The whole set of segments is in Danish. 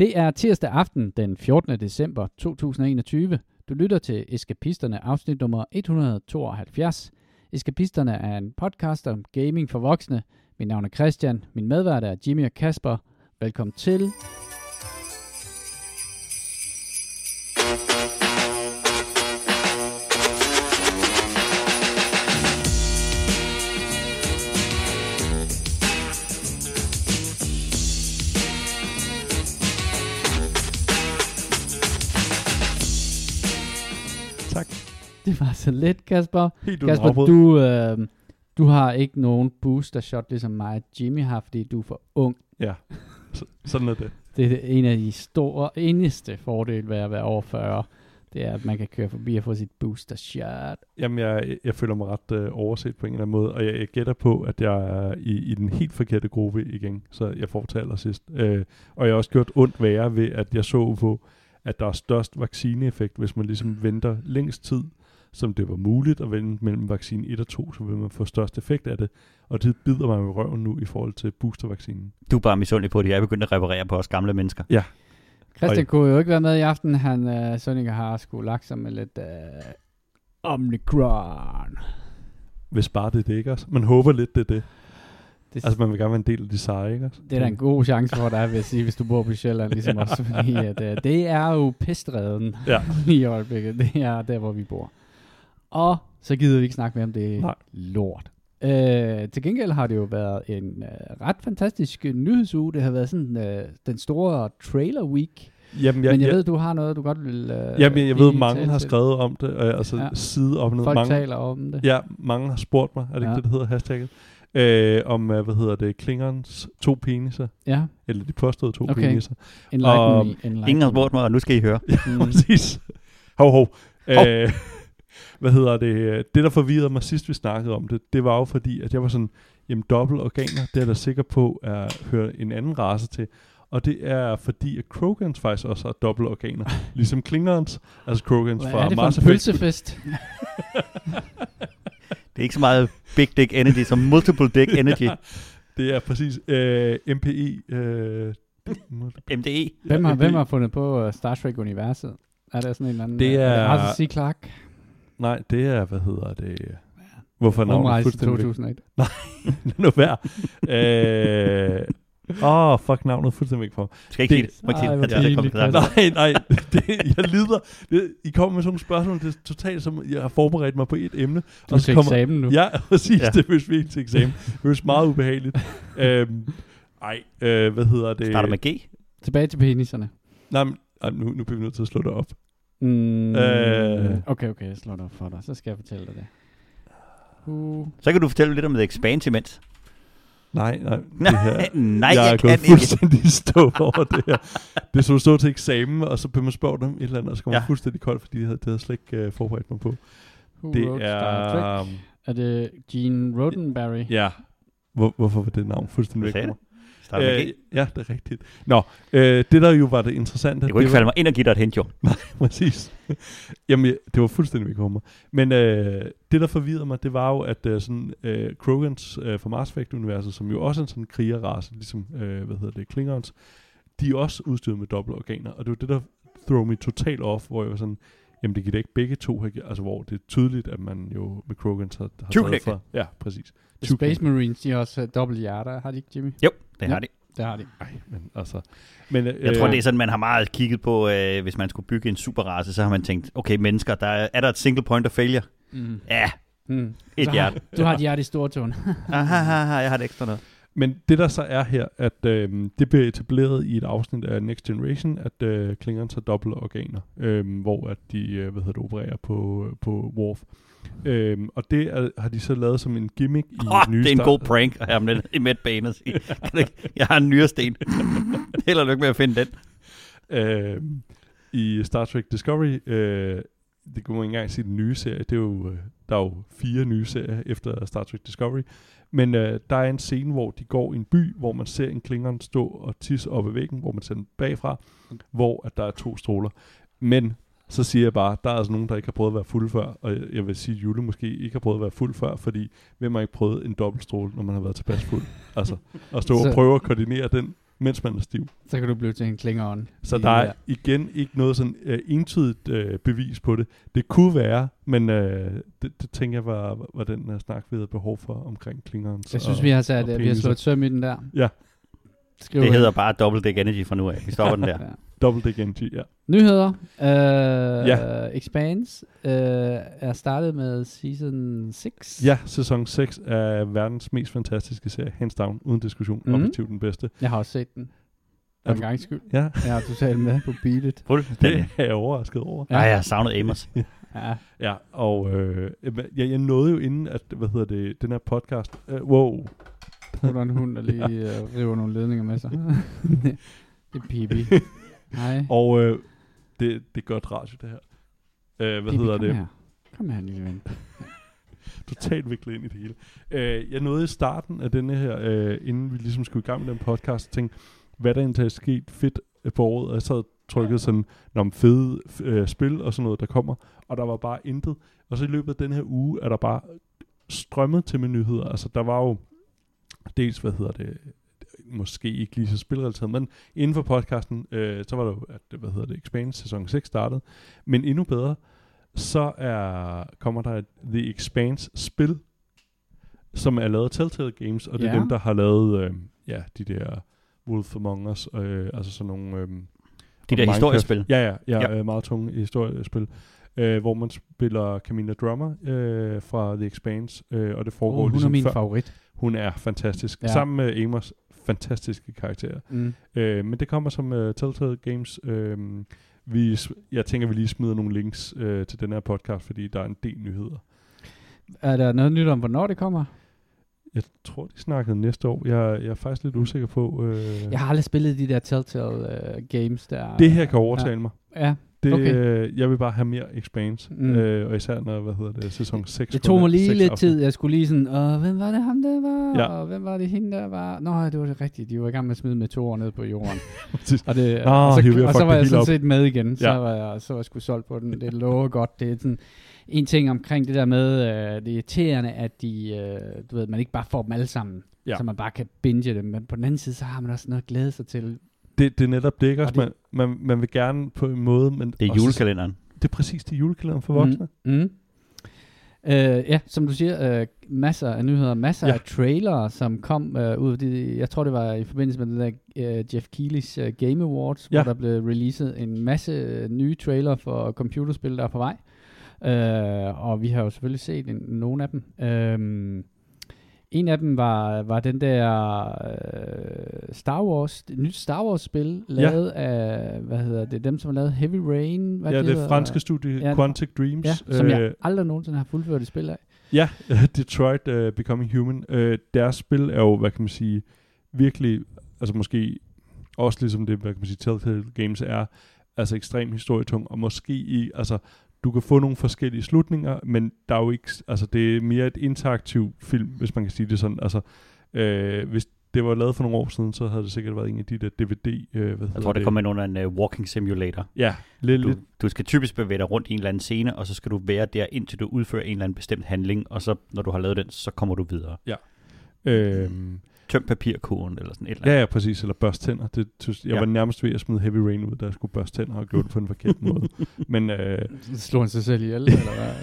Det er tirsdag aften den 14. december 2021. Du lytter til Eskapisterne afsnit nummer 172. Eskapisterne er en podcast om gaming for voksne. Mit navn er Christian, min medvært er Jimmy og Kasper. Velkommen til. Så let, Kasper. Helt Kasper, du, øh, du har ikke nogen booster shot, ligesom mig og Jimmy har, fordi du er for ung. Ja, så, sådan er det. Det er en af de store, eneste fordele ved at være over 40. Det er, at man kan køre forbi og få sit booster shot. Jamen, jeg, jeg føler mig ret øh, overset på en eller anden måde, og jeg, jeg gætter på, at jeg er i, i den helt forkerte gruppe igen, så jeg får til allersidst. Øh, og jeg har også gjort ondt værre ved, at jeg så på, at der er størst vaccineeffekt, hvis man ligesom venter længst tid, som det var muligt at vente mellem vaccine 1 og 2, så vil man få størst effekt af det. Og det bider mig med røven nu i forhold til boostervaccinen. Du er bare misundelig på, at jeg er begyndt at reparere på os gamle mennesker. Christian Oj. kunne jo ikke være med i aften. Han, øh, Sønninger har skulle lagt sig med lidt øh, Omicron. Hvis bare det er det, ikke også? Man håber lidt, det er det. Det, Altså, man vil gerne være en del af de seje, ikke også? det er da en god chance for dig, vil jeg sige, hvis du bor på Sjælland, ligesom os. Fordi at, øh, det er jo pestreden Ja. i øjeblikket. Det er der, hvor vi bor. Og så gider vi ikke snakke mere om det Nej. lort. Øh, til gengæld har det jo været en øh, ret fantastisk øh, nyhedsuge. Det har været sådan øh, den store trailer week. Jamen, Ja, jeg, Men jeg, jeg, ved, du har noget, du godt vil øh, Jamen, jeg ved, mange har skrevet om det, øh, altså Ja. ja. side op ned. Folk mange, taler om det. Ja, mange har spurgt mig, er det Ja. ikke det, det hedder, hashtagget? Øh, om, øh, hvad hedder det, Klingerens to peniser, Ja, eller de påståede to Okay. peniser. enlighten Og- me. Enlighten Ingen har spurgt mig, og nu skal I høre. Mm. Præcis. Hov, hov. Hov. Øh, hvad hedder det? Det, der forvirrede mig sidst, vi snakkede om det, det var jo fordi, at jeg var sådan, jamen dobbelt organer, det er jeg da sikker på, at høre en anden race til. Og det er fordi, at Krogans faktisk også har dobbelt organer, ligesom Klingerens, altså Krogans Hvad fra er det for Mars en pølsefest? Det er ikke så meget big dick energy som multiple dick energy. Det er præcis øh, MPI. Øh, MDE. Hvem har, Ja, hvem det- har fundet på uh, Star Trek-universet? Er der sådan en eller anden... Det øh, er- Arthur C. Clarke? Nej, det er, hvad hedder det? Hvorfor er navnet Rumrejse fuldstændig væk? 2001. nu værd. øh, Åh, oh, fuck navnet fuldstændig væk for mig. Skal ikke Det- sige det. Ej, det. kommet til Nej, nej, det, jeg lider. Det, I kommer med sådan nogle spørgsmål, det er totalt som, jeg har forberedt mig på et emne. Du er til eksamen nu. Ja, præcis, Ja. det føles virkelig til eksamen. Det føles meget ubehageligt. øhm, ej, øh, hvad hedder det? Starter med G. Tilbage til peniserne. Nej, men, nu, nu bliver vi nødt til at slå det op. Mm, Øh. Okay, okay, jeg slår det op for dig. Så skal jeg fortælle dig det. Uh, Så kan du fortælle lidt om The Expanse. Nej, nej, det Nej, her. nej, jeg, jeg er gået ikke. fuldstændig stå over det her. Det er som at stå til eksamen, og så bliver man spurgt om et eller andet, og så kommer Ja. man fuldstændig kold, fordi det havde, det havde slet ikke uh, forberedt mig på. who Det wrote Star Trek? er... Er det Gene Roddenberry? Ja. Hvor, hvorfor var det navn fuldstændig væk med G. Øh, ja, det er rigtigt. Nå, øh, det der jo var det interessante... Det kunne ikke var, falde mig ind og give dig et hint, jo. Præcis. Jamen, det var fuldstændig væk mig. Men øh, det, der forvirrede mig, det var jo, at øh, sådan, øh, Krogans øh, fra Mars Effect-universet, som jo også er en sådan krigerrace, ligesom, øh, hvad hedder det, Klingons, de er også udstyret med dobbelt organer, og det var det, der throw me totalt off, hvor jeg var sådan, jamen det giver da ikke begge to, have, altså hvor det er tydeligt, at man jo med Krogans har, har Tyvknægte. fra. Ja, præcis. The. Space Marines, de har også uh, dobbelt hjerter, har de ikke, Jimmy? Jo, det Ja. har de. Det har de. Ej, men altså... Men, øh, Jeg tror, det er sådan, man har meget kigget på, øh, hvis man skulle bygge en superrace, så har man tænkt, okay, mennesker, der er, er der et single point of failure? Mm. Ja, Mm. et Så hjerte. Har, du har et hjerte i stortåen. Aha, aha, jeg har det ekstra noget. Men det der så er her, at øh, det bliver etableret i et afsnit af Next Generation, at øh, Klingons har dobbelt organer, øh, hvor at de øh, hvad hedder det, opererer på, på Worf. Øhm, og det er, har de så lavet som en gimmick i Oh, nye det er en god prank at have i midtbanen og sige, jeg har en nyresten. Held og lykke med at finde den. øh, i Star Trek Discovery. Øh, det kunne man ikke engang sige den nye serie. Det er jo, øh, der er jo fire nye serier efter Star Trek Discovery. Men øh, der er en scene, hvor de går i en by, hvor man ser en Klingon stå og tisse op ad væggen, hvor man ser den bagfra, hvor at der er to stråler. Men så siger jeg bare, der er altså nogen, der ikke har prøvet at være fuld før, og jeg- jeg vil sige, at Jule måske ikke har prøvet at være fuld før, fordi hvem har ikke prøvet en dobbeltstråle, når man har været tilpas fuld? Altså, at stå Så- og prøve at koordinere den mens man er stiv. Så kan du blive til en klingeånd. Så der er igen ikke noget sådan uh, entydigt uh, bevis på det. Det kunne være, men uh, det, det tænker jeg var, var den uh, snak, vi havde behov for omkring klingeren. Jeg synes, vi har, sat, og vi har slået søm i den der. Ja. Skriv Det ind. hedder bare Double Dick Energy fra nu af. Vi stopper den der. Ja. Double Dick NG, ja. Nyheder. Øh, Ja. Expanse øh, er startet med season 6. Ja, sæson 6 er verdens mest fantastiske serie, hands down, uden diskussion, mm. objektivt den bedste. Jeg har også set den. For en gang skyld. Ja, Jeg er totalt med på beatet. Fuldstændig. det er jeg overrasket over. Ej, jeg har savnet Amos. Ja. Ja, og øh, jeg, jeg nåede jo inden, at, hvad hedder det, den her podcast, øh, wow, Er der en hund, der lige øh, river nogle ledninger med sig. det er Pibi. Hej. og øh, det, det er godt radio, det her. Øh, hvad Pibi, hedder kom det? Her. Kom her, lille ven. Totalt viklet ind i det hele. Øh, jeg nåede i starten af denne her, øh, inden vi ligesom skulle i gang med den podcast, tænkte, hvad der egentlig er sket fedt øh, på året, og jeg sad og trykkede sådan, om fede øh, spil og sådan noget, der kommer, og der var bare intet. Og så i løbet af den her uge, er der bare strømmet til med nyheder. Altså, der var jo dels, hvad hedder det, måske ikke lige så spilrelateret, men inden for podcasten, øh, så var der jo, at, hvad hedder det, Expanse sæson 6 startede. Men endnu bedre, så er, kommer der et The Expanse spil, som er lavet af Telltale Games, og det er Ja. dem, der har lavet, øh, ja, de der Wolf Among Us, øh, altså sådan nogle... Øh, De der historiespil. Ja, ja, ja, Ja. Øh, meget tunge historiespil. Øh, hvor man spiller Camilla Drummer øh, fra The Expanse, øh, og det foregår Oh, hun er ligesom min før. favorit. Hun er fantastisk. Ja. Sammen med Amos fantastiske karakterer. Mm. Øh, men det kommer som uh, Telltale Games. Øh, vi, jeg tænker, vi lige smider nogle links øh, til den her podcast, fordi der er en del nyheder. Er der noget nyt om, hvornår det kommer? Jeg tror, de snakkede næste år. Jeg, jeg er faktisk lidt usikker på... Øh, Jeg har aldrig spillet de der Telltale uh, games der. det her kan overtale ja. mig. Ja, Det, Okay. øh, jeg vil bare have mere Expanse. Mm. Øh, og især når, hvad hedder det, sæson 6. det tog mig lige lidt tid. Jeg skulle lige sådan, Åh, hvem var det ham der var? Ja. Og hvem var det hende der var? Nå, det var det rigtigt. De var i gang med at smide meteorer ned på jorden. Og, det, Nå, og så, at og så var jeg sådan op. set med igen. Så Ja. var jeg, så var jeg sgu solgt på den. Det lover godt. Det er sådan en ting omkring det der med, øh, det er irriterende, at de, øh, du ved, man ikke bare får dem alle sammen. Ja. Så man bare kan binge dem. Men på den anden side, så har man også noget at glæde sig til. Det, det er netop det, ikke Og også? det- Man, man, man vil gerne på en måde... Men Det er også- julekalenderen. Det er præcis det julekalender for voksne. Mm. Mm. Uh, ja, som du siger, uh, masser af nyheder, masser Ja. af trailere, som kom uh, ud af det, jeg tror det var i forbindelse med den der uh, Jeff Keighley's uh, Game Awards, Ja. hvor der blev releaset en masse øh, nye trailer for computerspil, der er på vej. Uh, og vi har jo selvfølgelig set en, nogle af dem. Uh, en af dem var, var den der uh, Star Wars, det nyt Star Wars spil, lavet af, hvad hedder det, dem som har lavet Heavy Rain. Hvad Ja, det hedder? er franske studie Ja, Quantic Dreams. Ja, som jeg Øh, aldrig nogensinde har fuldført et spil af. Ja, Detroit uh, Becoming Human. Uh, deres spil er jo, hvad kan man sige, virkelig, altså måske også ligesom det, hvad kan man sige, Telltale Games er, altså ekstremt historietung, og måske i, altså, du kan få nogle forskellige slutninger, men der er jo ikke, altså det er mere et interaktiv film, hvis man kan sige det sådan, altså, øh, hvis det var lavet for nogle år siden, så havde det sikkert været en af de der DVD, øh, hvad Jeg tror, det kommer ind under en uh, walking simulator. Ja, lidt, Du, lidt, du skal typisk bevæge dig rundt i en eller anden scene, og så skal du være der, indtil du udfører en eller anden bestemt handling, og så, når du har lavet den, så kommer du videre. øh, Tøm papirkurven, eller sådan et eller andet. Ja, ja, præcis. Eller børste tænder. Det, synes, jeg Ja. var nærmest ved at smide Heavy Rain ud, da jeg skulle børste tænder og gjorde det på en forkert måde. Men øh, slog han sig selv ihjel, eller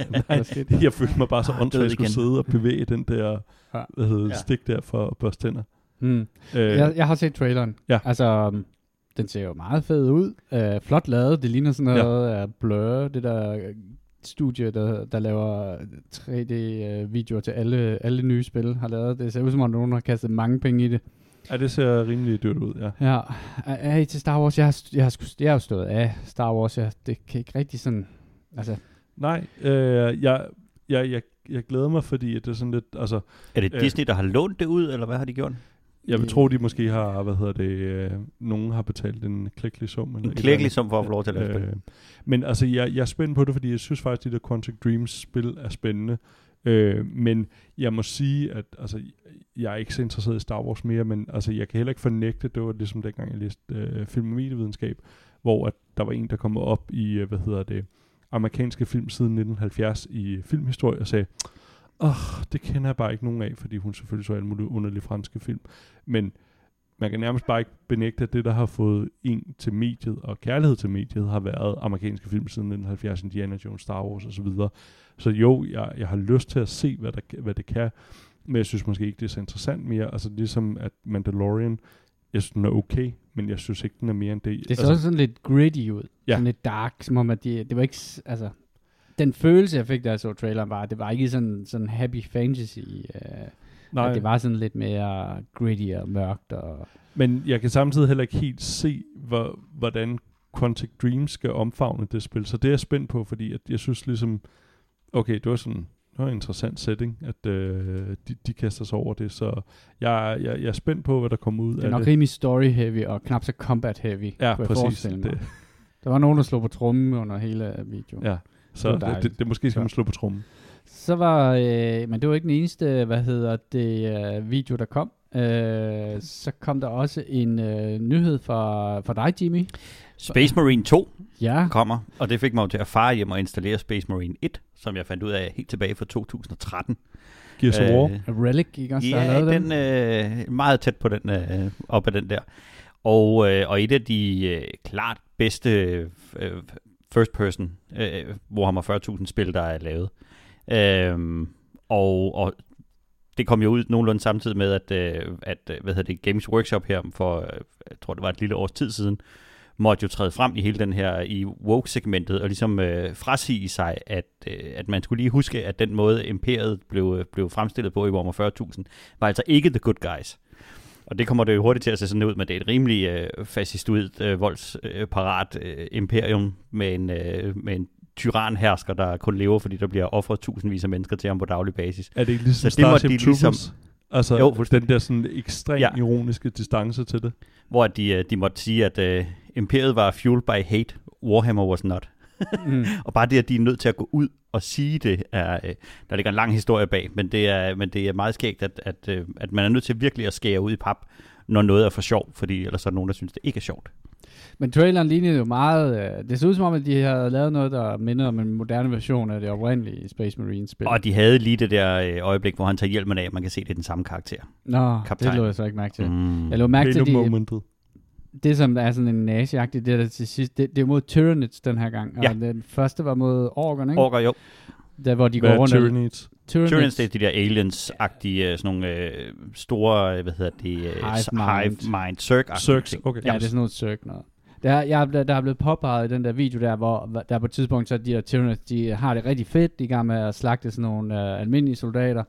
hvad? hvad skete der? jeg følte mig bare så Ah, åndssvagt, at jeg skulle igen. sidde og bevæge den der Ja. hvad hedder, det, Ja. stik der for at børste tænder. Mm. Øh, Jeg, jeg har set traileren. Ja. Altså, um, den ser jo meget fed ud. Uh, flot lavet. Det ligner sådan Ja. noget af Blur, det der øh, studie, der, der laver 3D-videoer til alle, alle nye spil, har lavet. Det ser ud som om, nogen har kastet mange penge i det. ja, det ser rimelig dyrt ud, ja. Ja, er, I til Star Wars? Jeg har, jeg har, jeg har stået af Star Wars. Jeg, det kan ikke rigtig sådan... Altså, Nej, øh, jeg, jeg, jeg, jeg glæder mig, fordi at det er sådan lidt, altså, Er det Øh. Disney, der har lånt det ud, eller hvad har de gjort? Jeg vil Øh. tro, de måske har, hvad hedder det, øh, nogen har betalt en klækkelig sum. Eller En klækkelig som for at få lov til at lave spil. Øh, men altså, jeg, jeg er spændt på det, fordi jeg synes faktisk, at de der Quantic Dreams spil er spændende. Øh, men jeg må sige, at altså, jeg er ikke så interesseret i Star Wars mere, men altså, jeg kan heller ikke fornægte, det var ligesom dengang, jeg læste øh, film og medievidenskab, hvor at der var en, der kom op i, øh, hvad hedder det, amerikanske film siden 1970 i filmhistorie og sagde, åh, oh, det kender jeg bare ikke nogen af, fordi hun selvfølgelig så alle mulige underlige franske film. Men man kan nærmest bare ikke benægte, at det, der har fået en til mediet og kærlighed til mediet, har været amerikanske film siden 1970, Indiana Jones, Star Wars osv. Så, videre. så jo, jeg, jeg har lyst til at se, hvad, der, hvad det kan, men jeg synes måske ikke, det er så interessant mere. Altså ligesom at Mandalorian, jeg synes, den er okay, men jeg synes ikke, den er mere end det. Det så altså, sådan lidt gritty ud. Ja. Sådan lidt dark, som om at de, det var ikke, altså, den følelse, jeg fik, da jeg så traileren, var, at det var ikke sådan, sådan happy fantasy. Øh, nej, det var sådan lidt mere gritty og mørkt. Og, men jeg kan samtidig heller ikke helt se, hvor, hvordan Quantic Dream skal omfavne det spil. Så det er jeg spændt på, fordi at jeg synes ligesom, okay, det var sådan det var en interessant setting, at øh, de, de kaster sig over det. Så jeg, jeg, jeg er spændt på, hvad der kommer ud det er af nok det. rimelig story-heavy og knap så combat-heavy. Ja, præcis. Det, Der var nogen, der slog på trummen under hele videoen. ja. Så Det det, det, måske skal Så. man slå på trummen. Så var, øh, men det var ikke den eneste, hvad hedder det, øh, video, der kom. Øh, så kom der også en øh, nyhed fra, fra dig, Jimmy. Space Marine 2 Ja, kommer, og det fik mig til at fare hjem og installere Space Marine 1, som jeg fandt ud af helt tilbage fra 2013. Gears of War. Øh, Relic, ikke også, der Ja, lavet den den? øh, meget tæt på den, øh, op ad den der. Og, øh, og et af de øh, klart bedste øh, first person øh, Warhammer 40.000 spil, der er lavet. Øh, og, og det kom jo ud nogenlunde samtidig med, at, øh, at øh, hvad hedder det, Games Workshop her for, øh, jeg tror det var et lille års tid siden, måtte jo træde frem i hele den her, i woke-segmentet, og ligesom øh, frasige sig, at, øh, at man skulle lige huske, at den måde imperiet blev, øh, blev fremstillet på i Warhammer 40.000, var altså ikke the good guys. Og det kommer det jo hurtigt til at se sådan ud, men det er et rimelig øh, fascistoid, øh, voldsparat øh, imperium med en, øh, med en tyranhersker, der kun lever, fordi der bliver offret tusindvis af mennesker til ham på daglig basis. Er det ikke ligesom Så det Starship de ligesom- Troopers? Altså Jo, den der sådan ekstremt Ja. ironiske distance til det. Hvor de, øh, de måtte sige, at øh, imperiet var fueled by hate, Warhammer was not. Mm. Og bare det, at de er nødt til at gå ud og sige det, er, øh, der ligger en lang historie bag, men det er, men det er meget skægt, at, at, øh, at man er nødt til virkelig at skære ud i pap, når noget er for sjovt, fordi ellers er der nogen, der synes, det ikke er sjovt. Men traileren lignede jo meget... Øh, det så ud som om, at de havde lavet noget, der minder om en moderne version af det oprindelige Space Marine-spil. Og de havde lige det der øh, øjeblik, hvor han tager hjelmen af, man kan se, det er den samme karakter. Nå, Kaptajn. det lå jeg så ikke mærke til. Mm. Jeg lå mærke til, de, momentet. Det som er sådan en nazi det der til sidst, det, det er mod Tyranids den her gang. Ja. Og den første var mod Orgon, ikke? Orker, jo. Der, hvor de Hvad går er rundt Tyranids? Tyranids. Tyranids, det er de der aliens-agtige, øh, sådan nogle øh, store, øh, hvad hedder det, øh, Hive mind. hive mind, circ Circs, okay. Ja, det er sådan noget cirk noget. Der, er- jeg, der, der er blevet påpeget i den der video der, hvor der på et tidspunkt, så de her Tyranids, de har det rigtig fedt, de er i gang med at slagte sådan nogle uh, almindelige soldater,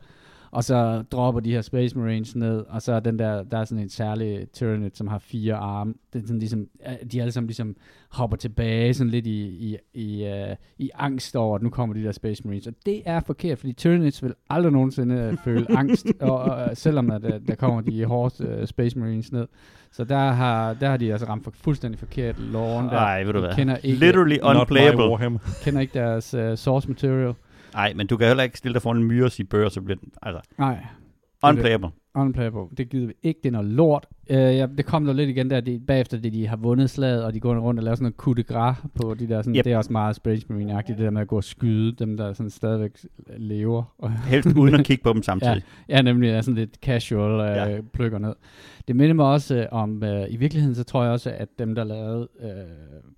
og så dropper de her Space Marines ned, og så er den der, der er sådan en særlig Tyranid, som har fire arme, det er sådan ligesom, øh, de alle sammen ligesom hopper tilbage sådan lidt i, i, i, uh, i angst over, at nu kommer de der Space Marines, og det er forkert, fordi Tyranids vil aldrig nogensinde øh, føle angst, og, og, selvom at, der kommer de hårde uh, Space Marines ned. Så der har, der har de altså ramt for, fuldstændig forkert loven der. Nej, ved du hvad. Kender ikke, Literally unplayable. Kender ikke deres uh, source material. Nej, men du kan heller ikke stille dig foran en myre og sige bør, så bliver den, altså, Nej, unplayable. unplayable. Det gider vi ikke. Det er noget lort. Uh, ja, det kom der lidt igen der, de, bagefter det, de har vundet slaget, og de går rundt og laver sådan noget coup de gras på de der, sådan, Yep. det er også meget Space Marine-agtigt, det der med at gå og skyde dem, der sådan stadigvæk lever. Helst uden at kigge på dem samtidig. Ja, nemlig er sådan lidt casual uh, Ja. ja. plukker ned. Det minder mig også uh, om, uh, i virkeligheden så tror jeg også, at dem, der lavede uh,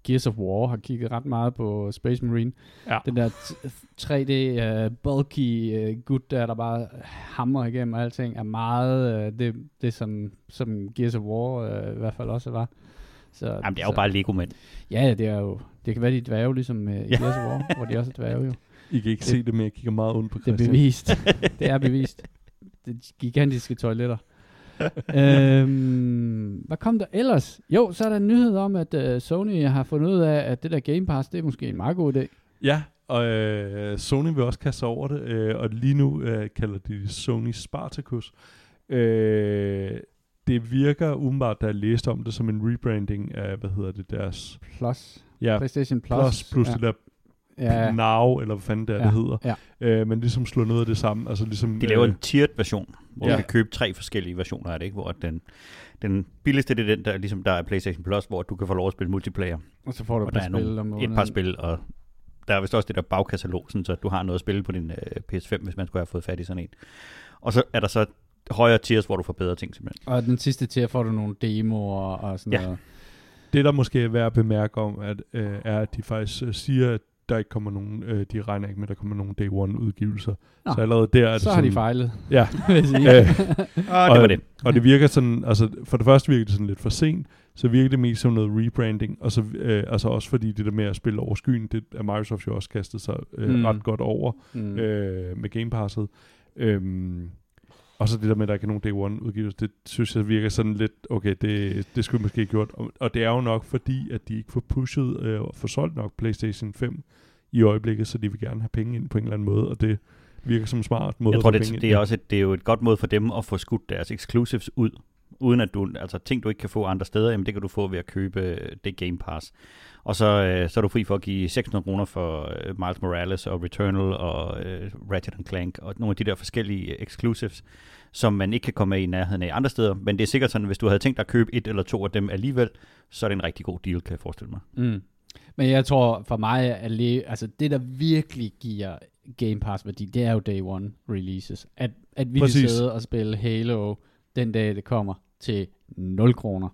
Gears of War, har kigget ret meget på Space Marine. Ja. Den der t- 3D uh, bulky uh, gut der, der bare hammer igennem og alting, er meget uh, det, det som, som Gears of War uh, i hvert fald også var. Så, Jamen, det er jo så, bare Lego-mænd. Ja, ja, det er jo... Det kan være, de er dværge, ligesom uh, i Ja. Gears of War, hvor de også er dværge jo. I kan ikke Det- se det, men jeg kigger meget ondt på Det er Christian. bevist. det er bevist. Det er gigantiske toiletter. øhm, hvad kom der ellers? Jo, så er der en nyhed om, at uh, Sony har fundet ud af, at det der Game Pass, det er måske en meget god idé. Ja, og øh, Sony vil også kaste over det, øh, og lige nu øh, kalder de det Sony Spartacus. Øh, det virker umiddelbart, da jeg læste om det, som en rebranding af, hvad hedder det, deres... Plus. Ja, PlayStation Plus. Plus, plus ja. det der Ja, Now, eller hvad fanden det er, Ja, det hedder. ja. Øh, men ligesom slå noget af det samme. Altså ligesom, De laver en tiered version, hvor Ja. du kan købe tre forskellige versioner af det, ikke? hvor den, den billigste det er den, der, ligesom der er PlayStation Plus, hvor du kan få lov at spille multiplayer. og så får du et der par er spil nogle, om et par spil, og der er vist også det der bagkatalog, sådan, så du har noget at spille på din øh, PS5, hvis man skulle have fået fat i sådan en. Og så er der så højere tiers, hvor du får bedre ting simpelthen. Og den sidste tier får du nogle demoer og sådan Ja. noget. Det, der måske er værd at bemærke om, at, øh, er, at de faktisk øh, siger, at der ikke kommer nogen, øh, de regner ikke med, at der kommer nogen day one udgivelser. Nå, så allerede der er det så har sådan, de fejlet, Ja, vil sige. øh, Og det var det. og det virker sådan, altså for det første virker det sådan lidt for sent, så virker det mest som noget rebranding, og så, øh, altså også fordi det der med at spille over skyen, det er Microsoft jo også kastet sig øh, Mm. mm. ret godt over mm. øh, med Game Passet. Øhm, og så det der med, at der ikke er nogen Day One udgivelse, det synes jeg virker sådan lidt, okay, det, det skulle måske ikke gjort. Og, og det er jo nok fordi, at de ikke får pushet øh, og får solgt nok PlayStation 5 i øjeblikket, så de vil gerne have penge ind på en eller anden måde, og det virker som en smart måde Jeg tror, det, det, er også et, det er jo et godt måde for dem at få skudt deres exclusives ud, uden at du, altså ting du ikke kan få andre steder, jamen det kan du få ved at købe øh, det Game Pass. Og så, øh, så er du fri for at give 600 kroner for øh, Miles Morales og Returnal og øh, Ratchet Clank og nogle af de der forskellige exclusives, som man ikke kan komme med i nærheden af andre steder. Men det er sikkert sådan, at hvis du havde tænkt dig at købe et eller to af dem alligevel, så er det en rigtig god deal, kan jeg forestille mig. Mm. Men jeg tror for mig, at le- altså det der virkelig giver Game Pass værdi, det er jo day one releases. At, at vi Præcis. kan sidde og spille Halo den dag, det kommer til 0 kroner.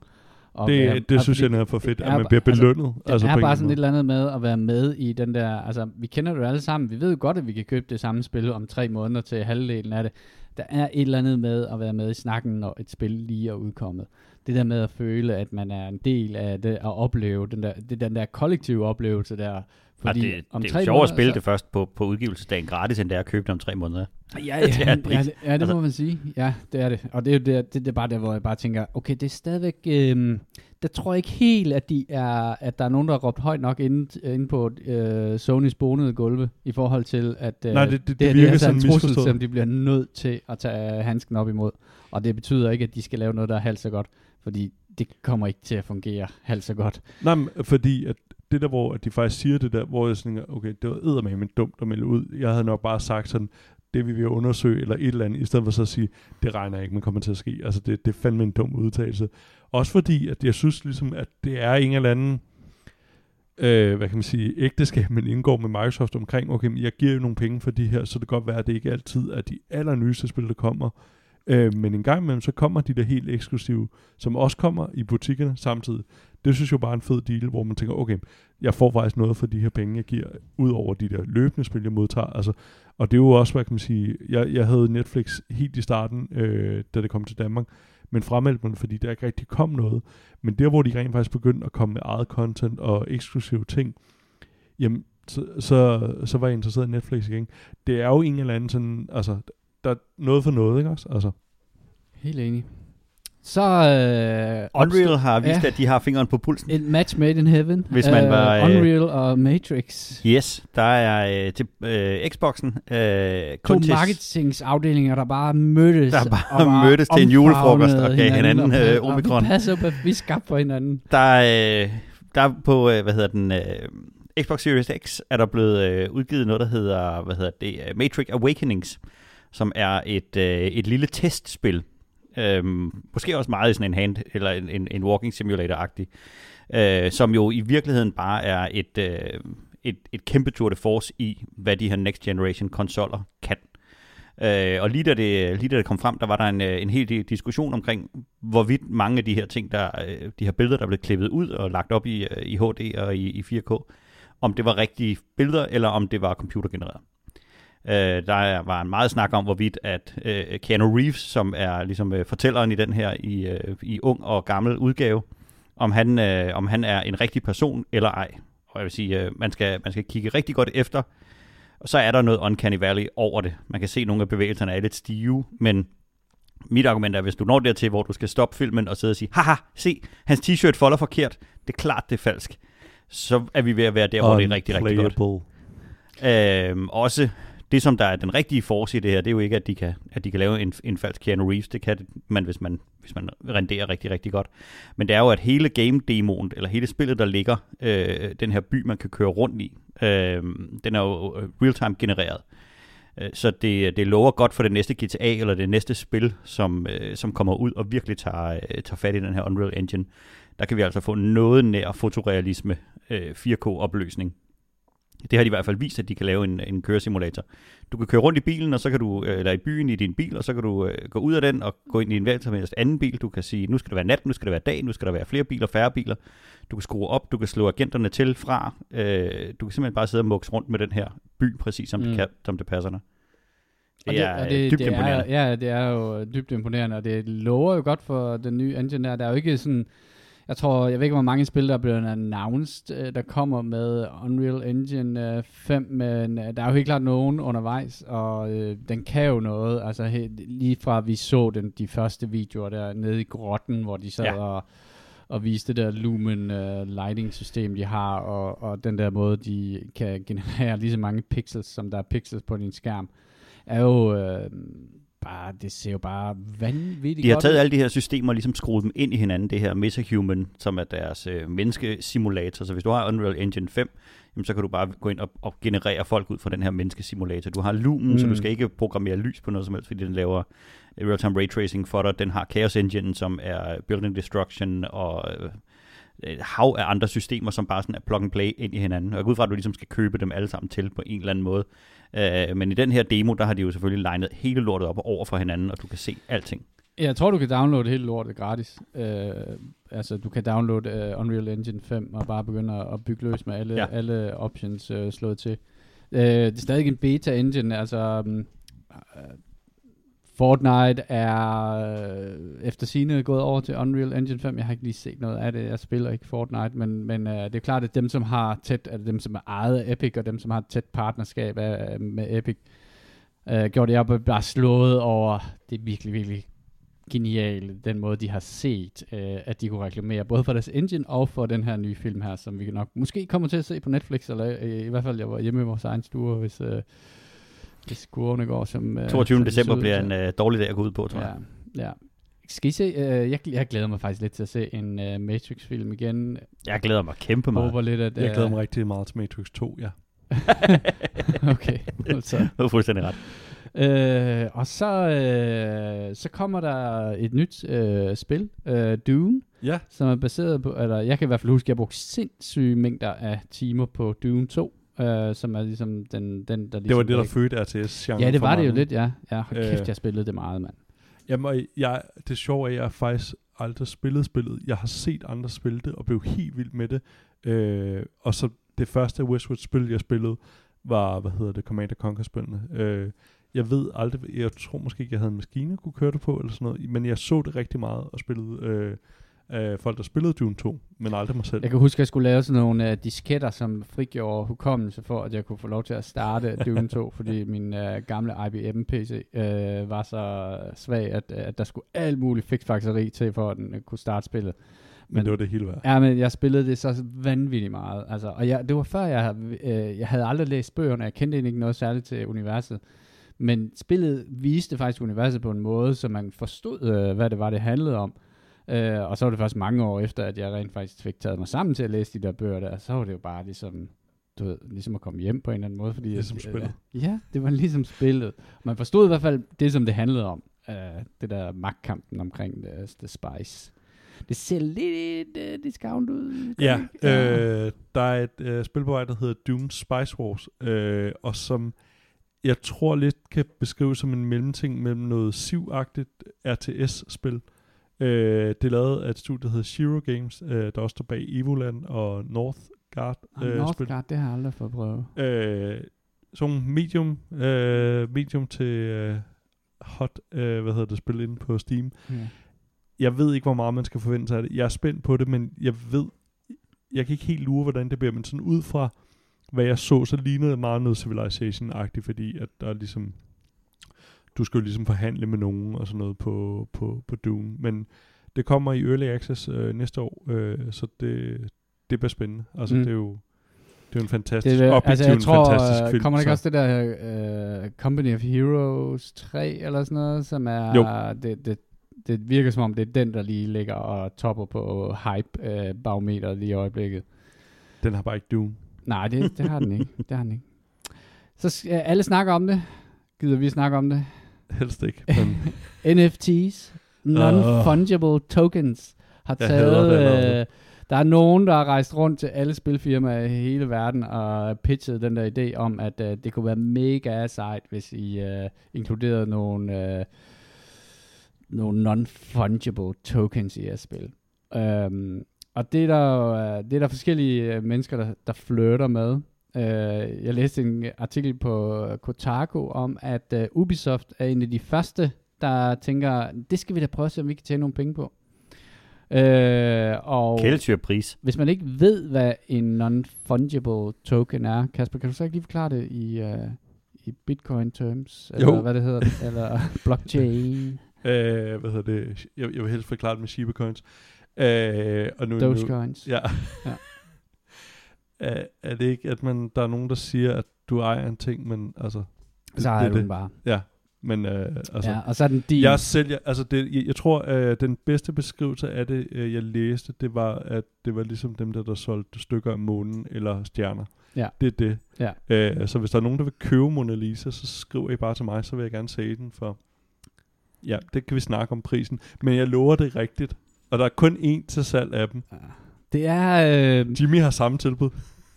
Og Det, være- det og synes jeg er for fedt, det at er man bliver altså, belønnet. Det altså, er på en bare sådan et eller andet med at være med i den der, altså vi kender det jo alle sammen, vi ved jo godt, at vi kan købe det samme spil om tre måneder til halvdelen af det. Der er et eller andet med at være med i snakken, når et spil lige er udkommet. Det der med at føle, at man er en del af det, at opleve den der, det er den der kollektive oplevelse der. Fordi Fordi det, om det er jo sjovere at spille så- det først på, på udgivelsesdagen gratis, end det er at købe det om tre måneder. Ja, Det ja, er en ja, pris. det, ja, det Altså- må man sige. Ja, det er det. Og det er det, det, det er bare der, hvor jeg bare tænker, okay, det er stadigvæk... Øhm, der tror jeg ikke helt, at, de er, at der er nogen, der har råbt højt nok inde, inde på øh, Sonys bonede gulve, i forhold til, at øh, Nej, det- det- det det, her, virker det er altså en sådan trussel, misforstået. som de bliver nødt til at tage handsken op imod. Og det betyder ikke, at de skal lave noget, der er halvt så godt, fordi det kommer ikke til at fungere halvt så godt. Nej, men fordi at det der, hvor at de faktisk siger det der, hvor jeg sådan, okay, det var eddermame dumt at melde ud. Jeg havde nok bare sagt sådan, det vi vil undersøge, eller et eller andet, i stedet for så at sige, det regner jeg ikke, men kommer til at ske. Altså, det, det er fandme en dum udtalelse. Også fordi, at jeg synes ligesom, at det er en eller anden, øh, hvad kan man sige, ægteskab, man indgår med Microsoft omkring, okay, men jeg giver jo nogle penge for de her, så det kan godt være, at det ikke altid er de allernyeste spil, der kommer. Øh, men en gang imellem, så kommer de der helt eksklusive, som også kommer i butikkerne samtidig. Det synes jeg bare er en fed deal, hvor man tænker, okay, jeg får faktisk noget for de her penge, jeg giver, ud over de der løbende spil, jeg modtager. Altså, og det er jo også, hvad kan man sige, jeg, jeg havde Netflix helt i starten, øh, da det kom til Danmark, men fremmeldte mig, fordi der ikke rigtig kom noget. Men der, hvor de rent faktisk begyndte at komme med eget content og eksklusive ting, jamen, så, så, så var jeg interesseret i Netflix igen. Det er jo en eller anden sådan, altså, der er noget for noget, ikke også? Altså, Helt enig. Så øh, Unreal har vist, Ja. at de har fingeren på pulsen. et match made in heaven. Hvis man var, øh, Unreal og Matrix. Yes, der er øh, til øh, Xboxen øh, to kun til marketingsafdelinger, der bare mødtes. Der bare og var mødtes til en julefrokost og gav hinanden, og, øh, og omikron. vi passer på, at vi er skabt for hinanden. Der er, øh, der er på, øh, hvad hedder den, øh, Xbox Series X, er der blevet øh, udgivet noget, der hedder, hvad hedder det, øh, Matrix Awakenings, som er et, øh, et lille testspil. Øhm, måske også meget i sådan en hand, eller en, en, en walking simulator-agtig, øh, som jo i virkeligheden bare er et, øh, et, et kæmpe tour de force i, hvad de her next generation konsoller kan. Øh, og lige da, det, lige da det kom frem, der var der en, øh, en hel del diskussion omkring, hvorvidt mange af de her ting, der, øh, de her billeder, der blev klippet ud og lagt op i, øh, i HD og i, i 4K, om det var rigtige billeder, eller om det var computergenereret. Øh, der var en meget snak om, hvorvidt at øh, Keanu Reeves, som er ligesom øh, fortælleren i den her i, øh, i ung og gammel udgave, om han, øh, om han er en rigtig person eller ej. Og jeg vil sige, øh, man, skal, man skal kigge rigtig godt efter, og så er der noget Uncanny Valley over det. Man kan se, at nogle af bevægelserne er lidt stive, men mit argument er, hvis du når dertil, hvor du skal stoppe filmen og sidde og sige, haha, se, hans t-shirt folder forkert, det er klart, det er falsk. Så er vi ved at være der, hvor det er rigtig, rigtig godt. Øhm, også det, som der er den rigtige force i det her, det er jo ikke, at de kan, at de kan lave en, en falsk Keanu Reeves. Det kan man, hvis man, hvis man renderer rigtig, rigtig godt. Men det er jo, at hele game-demoen, eller hele spillet, der ligger, øh, den her by, man kan køre rundt i, øh, den er jo øh, real-time genereret. Øh, så det, det lover godt for det næste GTA, eller det næste spil, som, øh, som kommer ud og virkelig tager, tager fat i den her Unreal Engine. Der kan vi altså få noget nær fotorealisme, 4K-opløsning. Det har de i hvert fald vist, at de kan lave en, en køresimulator. Du kan køre rundt i bilen, og så kan du, øh, eller i byen i din bil, og så kan du øh, gå ud af den og gå ind i en hvilken som helst anden bil. Du kan sige, nu skal det være nat, nu skal det være dag, nu skal der være flere biler, færre biler. Du kan skrue op, du kan slå agenterne til fra. Øh, du kan simpelthen bare sidde og mukse rundt med den her by, præcis som, mm. det, kan, som det passer dig. Og Det er og det, dybt det imponerende. Er, ja, det er jo dybt imponerende, og det lover jo godt for den nye engine der. Der er jo ikke sådan... Jeg tror, jeg ved ikke, hvor mange spil, der er blevet announced, øh, der kommer med Unreal Engine øh, 5, men øh, der er jo helt klart nogen undervejs, og øh, den kan jo noget. Altså he, lige fra vi så den, de første videoer der nede i grotten, hvor de sad Ja. og, og viste det der Lumen uh, lighting system, de har, og, og den der måde, de kan generere lige så mange pixels, som der er pixels på din skærm, er jo øh, bare, det ser jo bare vanvittigt De har godt taget ud. alle de her systemer og ligesom skruet dem ind i hinanden. Det her MetaHuman, som er deres øh, menneskesimulator. Så hvis du har Unreal Engine 5, jamen, så kan du bare gå ind og, og generere folk ud fra den her menneskesimulator. Du har Lumen, mm. så Mm. du skal ikke programmere lys på noget som helst, fordi den laver real-time ray tracing for dig. Den har Chaos Engine, som er Building Destruction og øh, et hav af andre systemer, som bare sådan er plug and play ind i hinanden. Og jeg går ud fra, at du ligesom skal købe dem alle sammen til på en eller anden måde. Øh, men i den her demo, der har de jo selvfølgelig legnet hele lortet op over for hinanden, og du kan se alting. Jeg tror, du kan downloade hele lortet gratis. Øh, altså, du kan downloade uh, Unreal Engine 5 og bare begynde at, bygge løs med alle, Ja. alle options uh, slået til. Uh, det er stadig en beta-engine, altså... Um, Fortnite er øh, efter sine gået over til Unreal Engine 5. Jeg har ikke lige set noget af det. Jeg spiller ikke Fortnite, men, men uh, det er klart, at dem, som har tæt, altså dem, som er ejet af Epic, og dem, som har et tæt partnerskab af, øh, med Epic, uh, gjorde det, jeg bare slået over, det virkelig, virkelig geniale, den måde, de har set, øh, at de kunne reklamere, både for deres engine og for den her nye film her, som vi nok måske kommer til at se på Netflix, eller øh, i hvert fald, jeg var hjemme i vores egen stue, hvis, øh, hvis kurvene går som... Øh, 22. som de december bliver en øh, dårlig dag at gå ud på, tror jeg. Ja, ja. Skal I se, øh, jeg, jeg glæder mig faktisk lidt til at se en øh, Matrix-film igen. Jeg glæder mig kæmpe meget. håber lidt, at... Jeg glæder øh, mig rigtig meget til Matrix 2, ja. okay, altså. Du har fuldstændig ret. Øh, og så, øh, så kommer der et nyt øh, spil, øh, Dune, Ja, som er baseret på, eller jeg kan i hvert fald huske, at jeg brugte sindssyge mængder af timer på Dune 2, øh, som er ligesom den, den der ligesom... det var det, der fødte RTS-genren Ja, det var det jo lidt, ja. Ja, hold kæft, Øh. jeg spillede det meget, mand. Jamen, jeg, det sjove er, at jeg faktisk aldrig spillet spillet. Jeg har set andre spille det, og blev helt vild med det. Øh, og så det første Westwood-spil, jeg spillede, var, hvad hedder det, Command Conquer-spillene. Øh, jeg ved aldrig, jeg tror måske ikke, jeg havde en maskine, kunne køre det på, eller sådan noget, men jeg så det rigtig meget, og spillede øh, af folk, der spillede Dune 2, men aldrig mig selv. Jeg kan huske, at jeg skulle lave sådan nogle uh, disketter, som frigjorde hukommelse for, at jeg kunne få lov til at starte Dune 2, fordi min uh, gamle IBM-PC uh, var så svag, at, at der skulle alt muligt fiksfakseri til, for at den uh, kunne starte spillet. men det var det hele værd. Ja, men jeg spillede det så vanvittigt meget. Altså, og jeg, det var før, jeg, øh, jeg havde aldrig læst bøgerne. Jeg kendte egentlig ikke noget særligt til universet. Men spillet viste faktisk universet på en måde, så man forstod, øh, hvad det var, det handlede om. Øh, og så var det først mange år efter, at jeg rent faktisk fik taget mig sammen til at læse de der bøger der. Så var det jo bare ligesom, du ved, ligesom at komme hjem på en eller anden måde. Fordi Ligesom jeg, spillet. Øh, ja, det var ligesom spillet. Man forstod i hvert fald det, som det handlede om. Øh, det der magtkampen omkring the, the Spice. Det ser lidt uh, discount ud. Ja, øh, der er et øh, spil på vej, der hedder Doom Spice Wars, øh, og som jeg tror lidt kan beskrives som en mellemting mellem noget sivagtigt RTS-spil. Øh, det er lavet af et studie, der hedder Shiro Games, øh, der også står bag Evoland og Northgard Ah, øh, spil. Northgard, det har jeg aldrig fået prøvet. Øh, sådan medium, øh, medium til øh, hot, øh, hvad hedder det, spil inde på Steam. Ja. Jeg ved ikke, hvor meget man skal forvente sig af det. Jeg er spændt på det, men jeg ved, jeg kan ikke helt lure, hvordan det bliver, men sådan ud fra, hvad jeg så, så lignede det meget noget Civilization-agtigt, fordi at der er ligesom, du skal jo ligesom forhandle med nogen og sådan noget på, på, på Dune, men det kommer i Early Access øh, næste år, øh, så det, det bliver spændende. Altså, Mm. det er jo det er en fantastisk, Det, objektivt altså, jeg tror, fantastisk øh, film. kommer der ikke så- også det der uh, Company of Heroes 3 eller sådan noget, som er, Jo. det, det, det virker som om, det er den, der lige ligger og topper på hype-barometeret lige i øjeblikket. Den har bare ikke Dune. Nej, det, det har den ikke. Det har den ikke. Så skal alle snakker om det. Gider vi snakke om det? Helst ikke, men NFTs, non-fungible tokens, har det taget allerede. øh, Der er nogen, der har rejst rundt til alle spilfirmaer i hele verden og pitchet den der idé om, at uh, det kunne være mega sejt, hvis I uh, inkluderede nogle, uh, nogle non-fungible tokens i jeres spil. Um, og det er der, det er der forskellige mennesker, der, der flirter med. Uh, jeg læste en artikel på Kotaku om, at uh, Ubisoft er en af de første, der tænker, det skal vi da prøve at se, om vi kan tjene nogle penge på. Øh, og pris. Hvis man ikke ved, hvad en non-fungible token er, Kasper, kan du så ikke lige forklare det i, uh, i bitcoin terms? Eller jo. hvad det hedder? eller blockchain? Øh, hvad hedder det? Jeg, jeg vil helst forklare det med Shiba coins. Øh, og nu, Dogecoins. Nu, ja. ja. Er, er det ikke, at man, der er nogen, der siger, at du ejer en ting, men altså... Det, så ejer du den bare. Ja, men øh, altså, ja, og så er den din. Jeg sælger, altså det, jeg, jeg tror, at den bedste beskrivelse af det, øh, jeg læste, det var, at det var ligesom dem der, der solgte stykker af månen eller stjerner. Ja. Det er det. Ja. Øh, så hvis der er nogen, der vil købe Mona Lisa, så skriver I bare til mig, så vil jeg gerne sælge den for... Ja, det kan vi snakke om prisen. Men jeg lover det rigtigt. Og der er kun én til salg af dem. Det er... Øh... Jimmy har samme tilbud.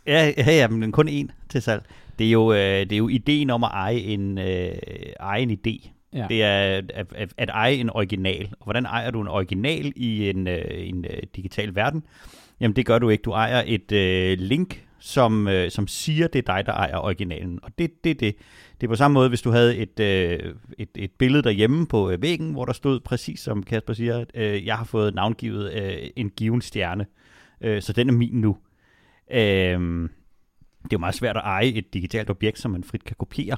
Ja, ja, ja, men kun én til salg. Det er jo, øh, det er jo ideen om at eje en, øh, eje en idé. Ja. Det er at, at, at eje en original. Og hvordan ejer du en original i en, øh, en øh, digital verden? Jamen det gør du ikke. Du ejer et øh, link, som, øh, som siger, det er dig, der ejer originalen. Og det er det, det. Det er på samme måde, hvis du havde et, øh, et, et billede derhjemme på øh, væggen, hvor der stod præcis som Kasper siger, øh, jeg har fået navngivet øh, en given stjerne, øh, øh, så den er min nu. Øh, det er jo meget svært at eje et digitalt objekt, som man frit kan kopiere,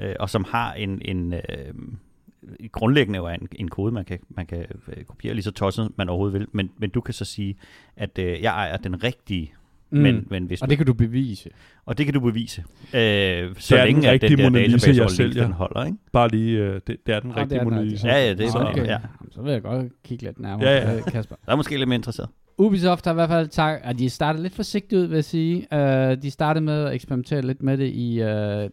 øh, og som har en, en øh, grundlæggende jo en, en kode, man kan, man kan øh, kopiere lige så tosset, man overhovedet vil. Men, men du kan så sige, at øh, jeg ejer den rigtige Mm. Men, men hvis og det kan du bevise. Og det kan du bevise. Øh, så det længe at den der database jeg sælger. den holder, ikke? Bare lige, øh, det, det er den ah, rigtige er Mona Lisa. Ja, ja, det er ah, okay. ja. Så vil jeg godt kigge lidt nærmere, ja, ja. Kasper. Der er måske lidt mere interesseret. Ubisoft har i hvert fald taget, at de startede lidt forsigtigt ud, vil jeg sige. Uh, de startede med at eksperimentere lidt med det i uh,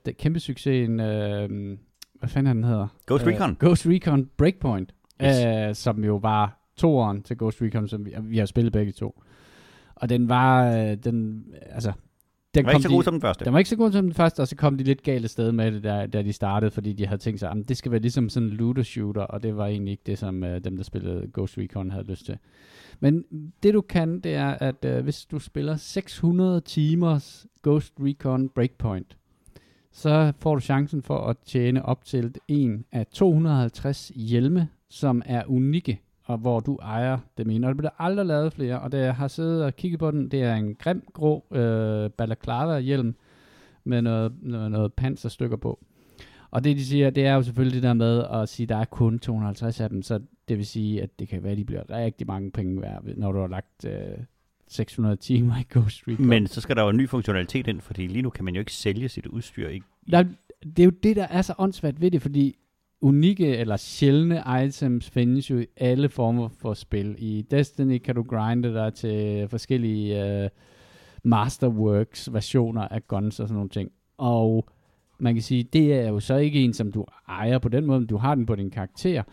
det kæmpe succesen, uh, hvad fanden den hedder? Ghost uh, Recon. Ghost Recon Breakpoint, yes. uh, som jo var toeren til Ghost Recon, som vi, vi har spillet begge to. Og den var, uh, den, altså, den var ikke så god de, som den første. Den var ikke så god som den første, og så kom de lidt galt af sted med det, da, da de startede, fordi de havde tænkt sig, at det skal være ligesom sådan en looter-shooter, og det var egentlig ikke det, som uh, dem, der spillede Ghost Recon, havde lyst til. Men det du kan, det er, at uh, hvis du spiller 600 timers Ghost Recon Breakpoint, så får du chancen for at tjene op til en af 250 hjelme, som er unikke, og hvor du ejer dem ene. Og der bliver aldrig lavet flere, og da jeg har siddet og kigget på den, det er en grim grå øh, balaclava-hjelm med noget, noget, noget panserstykker på. Og det de siger, det er jo selvfølgelig det der med at sige, at der er kun 250 af dem, så det vil sige, at det kan være, at de bliver rigtig mange penge værd, når du har lagt øh, 600 timer i Ghost Recon. Men så skal der jo en ny funktionalitet ind, fordi lige nu kan man jo ikke sælge sit udstyr. I, der, det er jo det, der er så åndssvagt ved det, fordi unikke eller sjældne items findes jo i alle former for spil. I Destiny kan du grinde dig til forskellige uh, Masterworks versioner af guns og sådan nogle ting. Og man kan sige, det er jo så ikke en, som du ejer på den måde, men du har den på din karakter.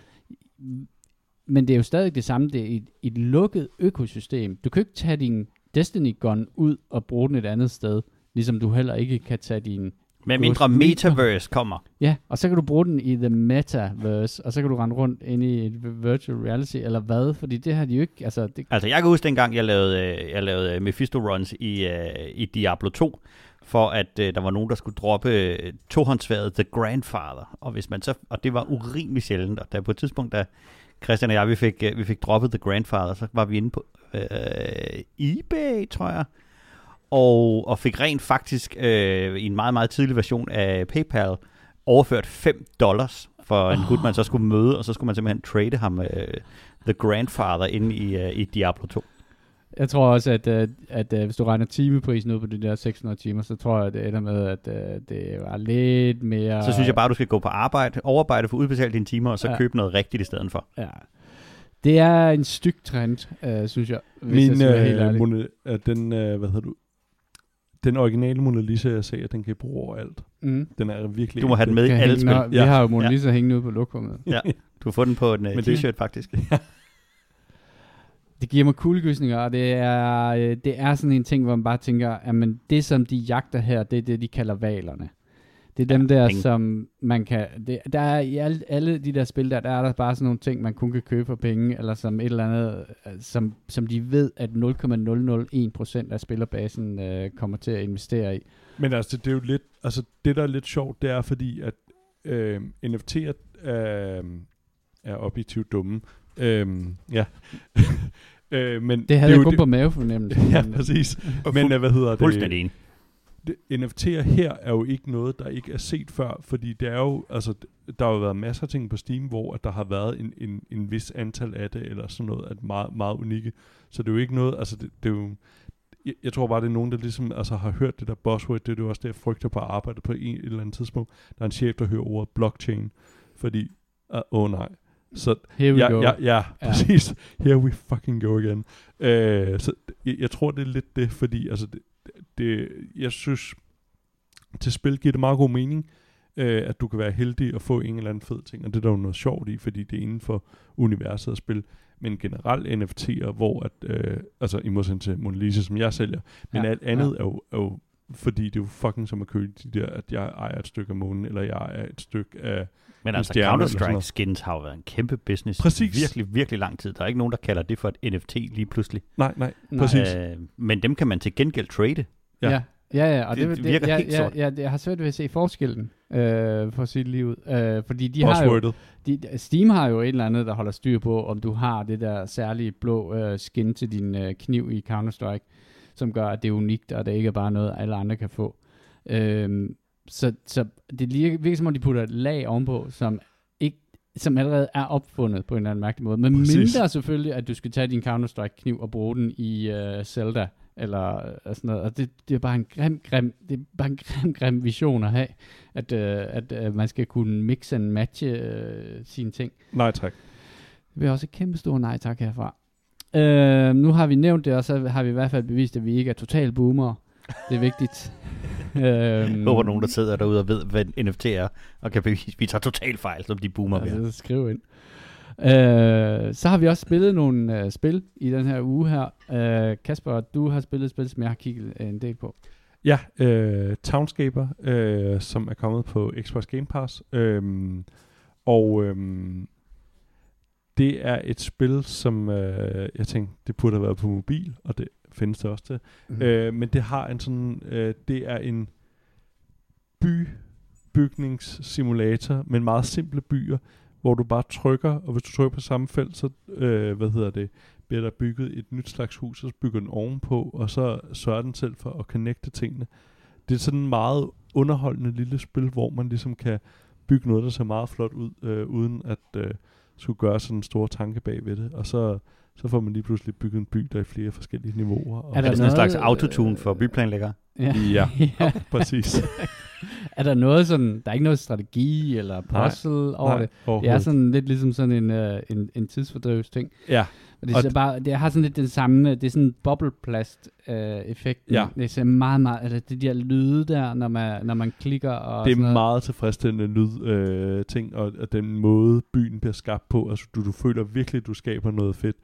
Men det er jo stadig det samme, det er et, et lukket økosystem. Du kan ikke tage din Destiny Gun ud og bruge den et andet sted, ligesom du heller ikke kan tage din med mindre metaverse kommer. Ja, og så kan du bruge den i the metaverse, og så kan du rende rundt ind i et virtual reality, eller hvad? Fordi det har de jo ikke... Altså, det... altså jeg kan huske dengang, jeg lavede, øh, jeg lavede Mephisto runs i, uh, i Diablo 2, for at uh, der var nogen, der skulle droppe uh, tohåndsværet The Grandfather. Og, hvis man så, og det var urimelig sjældent, og der på et tidspunkt, da Christian og jeg, vi fik, uh, vi fik droppet The Grandfather, så var vi inde på uh, eBay, tror jeg, og, og fik rent faktisk øh, i en meget, meget tidlig version af PayPal overført 5 dollars for en oh. gut, man så skulle møde, og så skulle man simpelthen trade ham øh, The Grandfather inde i, øh, i Diablo 2. Jeg tror også, at, at, at, at hvis du regner timeprisen ud på de der 600 timer, så tror jeg, at det ender med, at at det var lidt mere... Så synes jeg bare, at du skal gå på arbejde, overarbejde for udbetalt dine timer, og så ja. købe noget rigtigt i stedet for. Ja. Det er en styg trend, uh, synes jeg. Hvis Min, jeg helt uh, mon- uh, den, uh, hvad hedder du, den originale Mona Lisa, jeg ser, den kan I bruge overalt. Mm. Den er virkelig... Du må have den med i alle spil. Vi ja. har jo Mona Lisa ja. hængende ude på lokummet. Ja, du får den på en uh, t-shirt faktisk. det giver mig kuldegysninger, og det er, øh, det er sådan en ting, hvor man bare tænker, at men det som de jagter her, det er det, de kalder valerne. Det er dem Ja, der, penge. som man kan... Det, der er i alle, alle de der spil der, der er der bare sådan nogle ting, man kun kan købe for penge, eller som et eller andet, øh, som, som de ved, at 0,001% af spillerbasen øh, kommer til at investere i. Men altså, det er jo lidt, altså det der er lidt sjovt, det er fordi, at øh, NFT'er er, er objektivt dumme. Øh, ja. øh, men Det havde er jeg jo kun på mavefornemmelse. Ja, men- præcis. Men øh, hvad hedder det? Fuldstændig enig. det, NFT'er her er jo ikke noget, der ikke er set før, fordi det er jo, altså, der har jo været masser af ting på Steam, hvor at der har været en, en, en vis antal af det, eller sådan noget, at meget, meget unikke. Så det er jo ikke noget, altså det, det er jo, jeg, jeg tror bare, det er nogen, der ligesom altså, har hørt det der buzzword, det er jo også det, jeg frygter på arbejde på en, et eller andet tidspunkt. Der er en chef, der hører ordet blockchain, fordi, åh uh, oh, nej. Så Here we ja, go. ja, ja, Ja. præcis. Here we fucking go again. Øh, så jeg, jeg tror, det er lidt det, fordi altså, det, det, jeg synes, til spil giver det meget god mening, øh, at du kan være heldig at få en eller anden fed ting, og det er der jo noget sjovt i, fordi det er inden for universet at spille. Men generelt NFT'er, hvor at, øh, altså i modsætning til Mona Lisa, som jeg sælger, men Ja, alt andet er, jo, er jo, fordi det er jo fucking som at købe de der, at jeg ejer et stykke af månen, eller jeg ejer et stykke af... Men en altså, Counter-Strike skins har jo været en kæmpe business Præcis. i virkelig, virkelig lang tid. Der er ikke nogen, der kalder det for et NFT lige pludselig. Nej, nej, Nej. præcis. Øh, men dem kan man til gengæld trade. Ja. Ja. ja, ja, ja, og Det det, det, virker jeg, helt jeg, sort. jeg, jeg, jeg har svært ved at se forskellen, øh, for det lige ud. Øh, fordi de har jo, de, Steam har jo et eller andet, der holder styr på, om du har det der særlige blå øh, skin til din øh, kniv i Counter-Strike, som gør, at det er unikt, og det ikke er bare noget, alle andre kan få. Øh, så, så det virker, som om, de putter et lag ovenpå, som ikke som allerede er opfundet på en eller anden mærkelig måde. Men Præcis. mindre selvfølgelig, at du skal tage din Counter-Strike-kniv og bruge den i øh, Zelda, eller øh, sådan noget. Og det, det er bare en grim, grim, det er bare en grim, grim vision at have, at, øh, at øh, man skal kunne mixe and matche øh, sine ting. Nej, tak. Det bliver også et kæmpe stort nej tak herfra. Øh, nu har vi nævnt det, og så har vi i hvert fald bevist, at vi ikke er total boomer. Det er vigtigt. øhm, Jeg håber nogen, der sidder derude og ved, hvad en NFT er, og kan bevise, at vi tager totalt fejl, som de boomer er. Altså, skriv ind. Øh, så har vi også spillet nogle øh, spil i den her uge her. Øh, Kasper, du har spillet et spil, som jeg har kigget øh, en del på. Ja, øh, Townscaper, øh, som er kommet på Xbox Game Pass. Øhm, og øhm, det er et spil, som øh, jeg tænkte, det burde have været på mobil, og det findes det også til. Mm. Øh, men det har en sådan, øh, det er en bybygningssimulator, men meget simple byer, hvor du bare trykker, og hvis du trykker på samme felt, så, øh, hvad hedder det, bliver der bygget et nyt slags hus, og så bygger den ovenpå, og så sørger den selv for at connecte tingene. Det er sådan en meget underholdende lille spil, hvor man ligesom kan bygge noget, der ser meget flot ud, øh, uden at øh, skulle gøre sådan en stor tanke bag ved det. Og så, så får man lige pludselig bygget en by, der er i flere forskellige niveauer. Og Er Er der sådan en noget, slags autotune for byplanlæggere? Ja. Ja. ja. Præcis. er der noget sådan, der er ikke noget strategi eller puzzle over det? Det er sådan lidt ligesom sådan en, øh, en, en tidsfordrivelsting. Ja, Og det, Og bare, det har sådan lidt den samme, det er sådan bobleplast øh, effekt. Ja. Det ser meget, meget, altså det der lyde der, når man, når man klikker og det sådan er noget. meget tilfredsstillende lyd øh, ting, og, og den måde byen bliver skabt på, altså du, du føler virkelig, at du skaber noget fedt.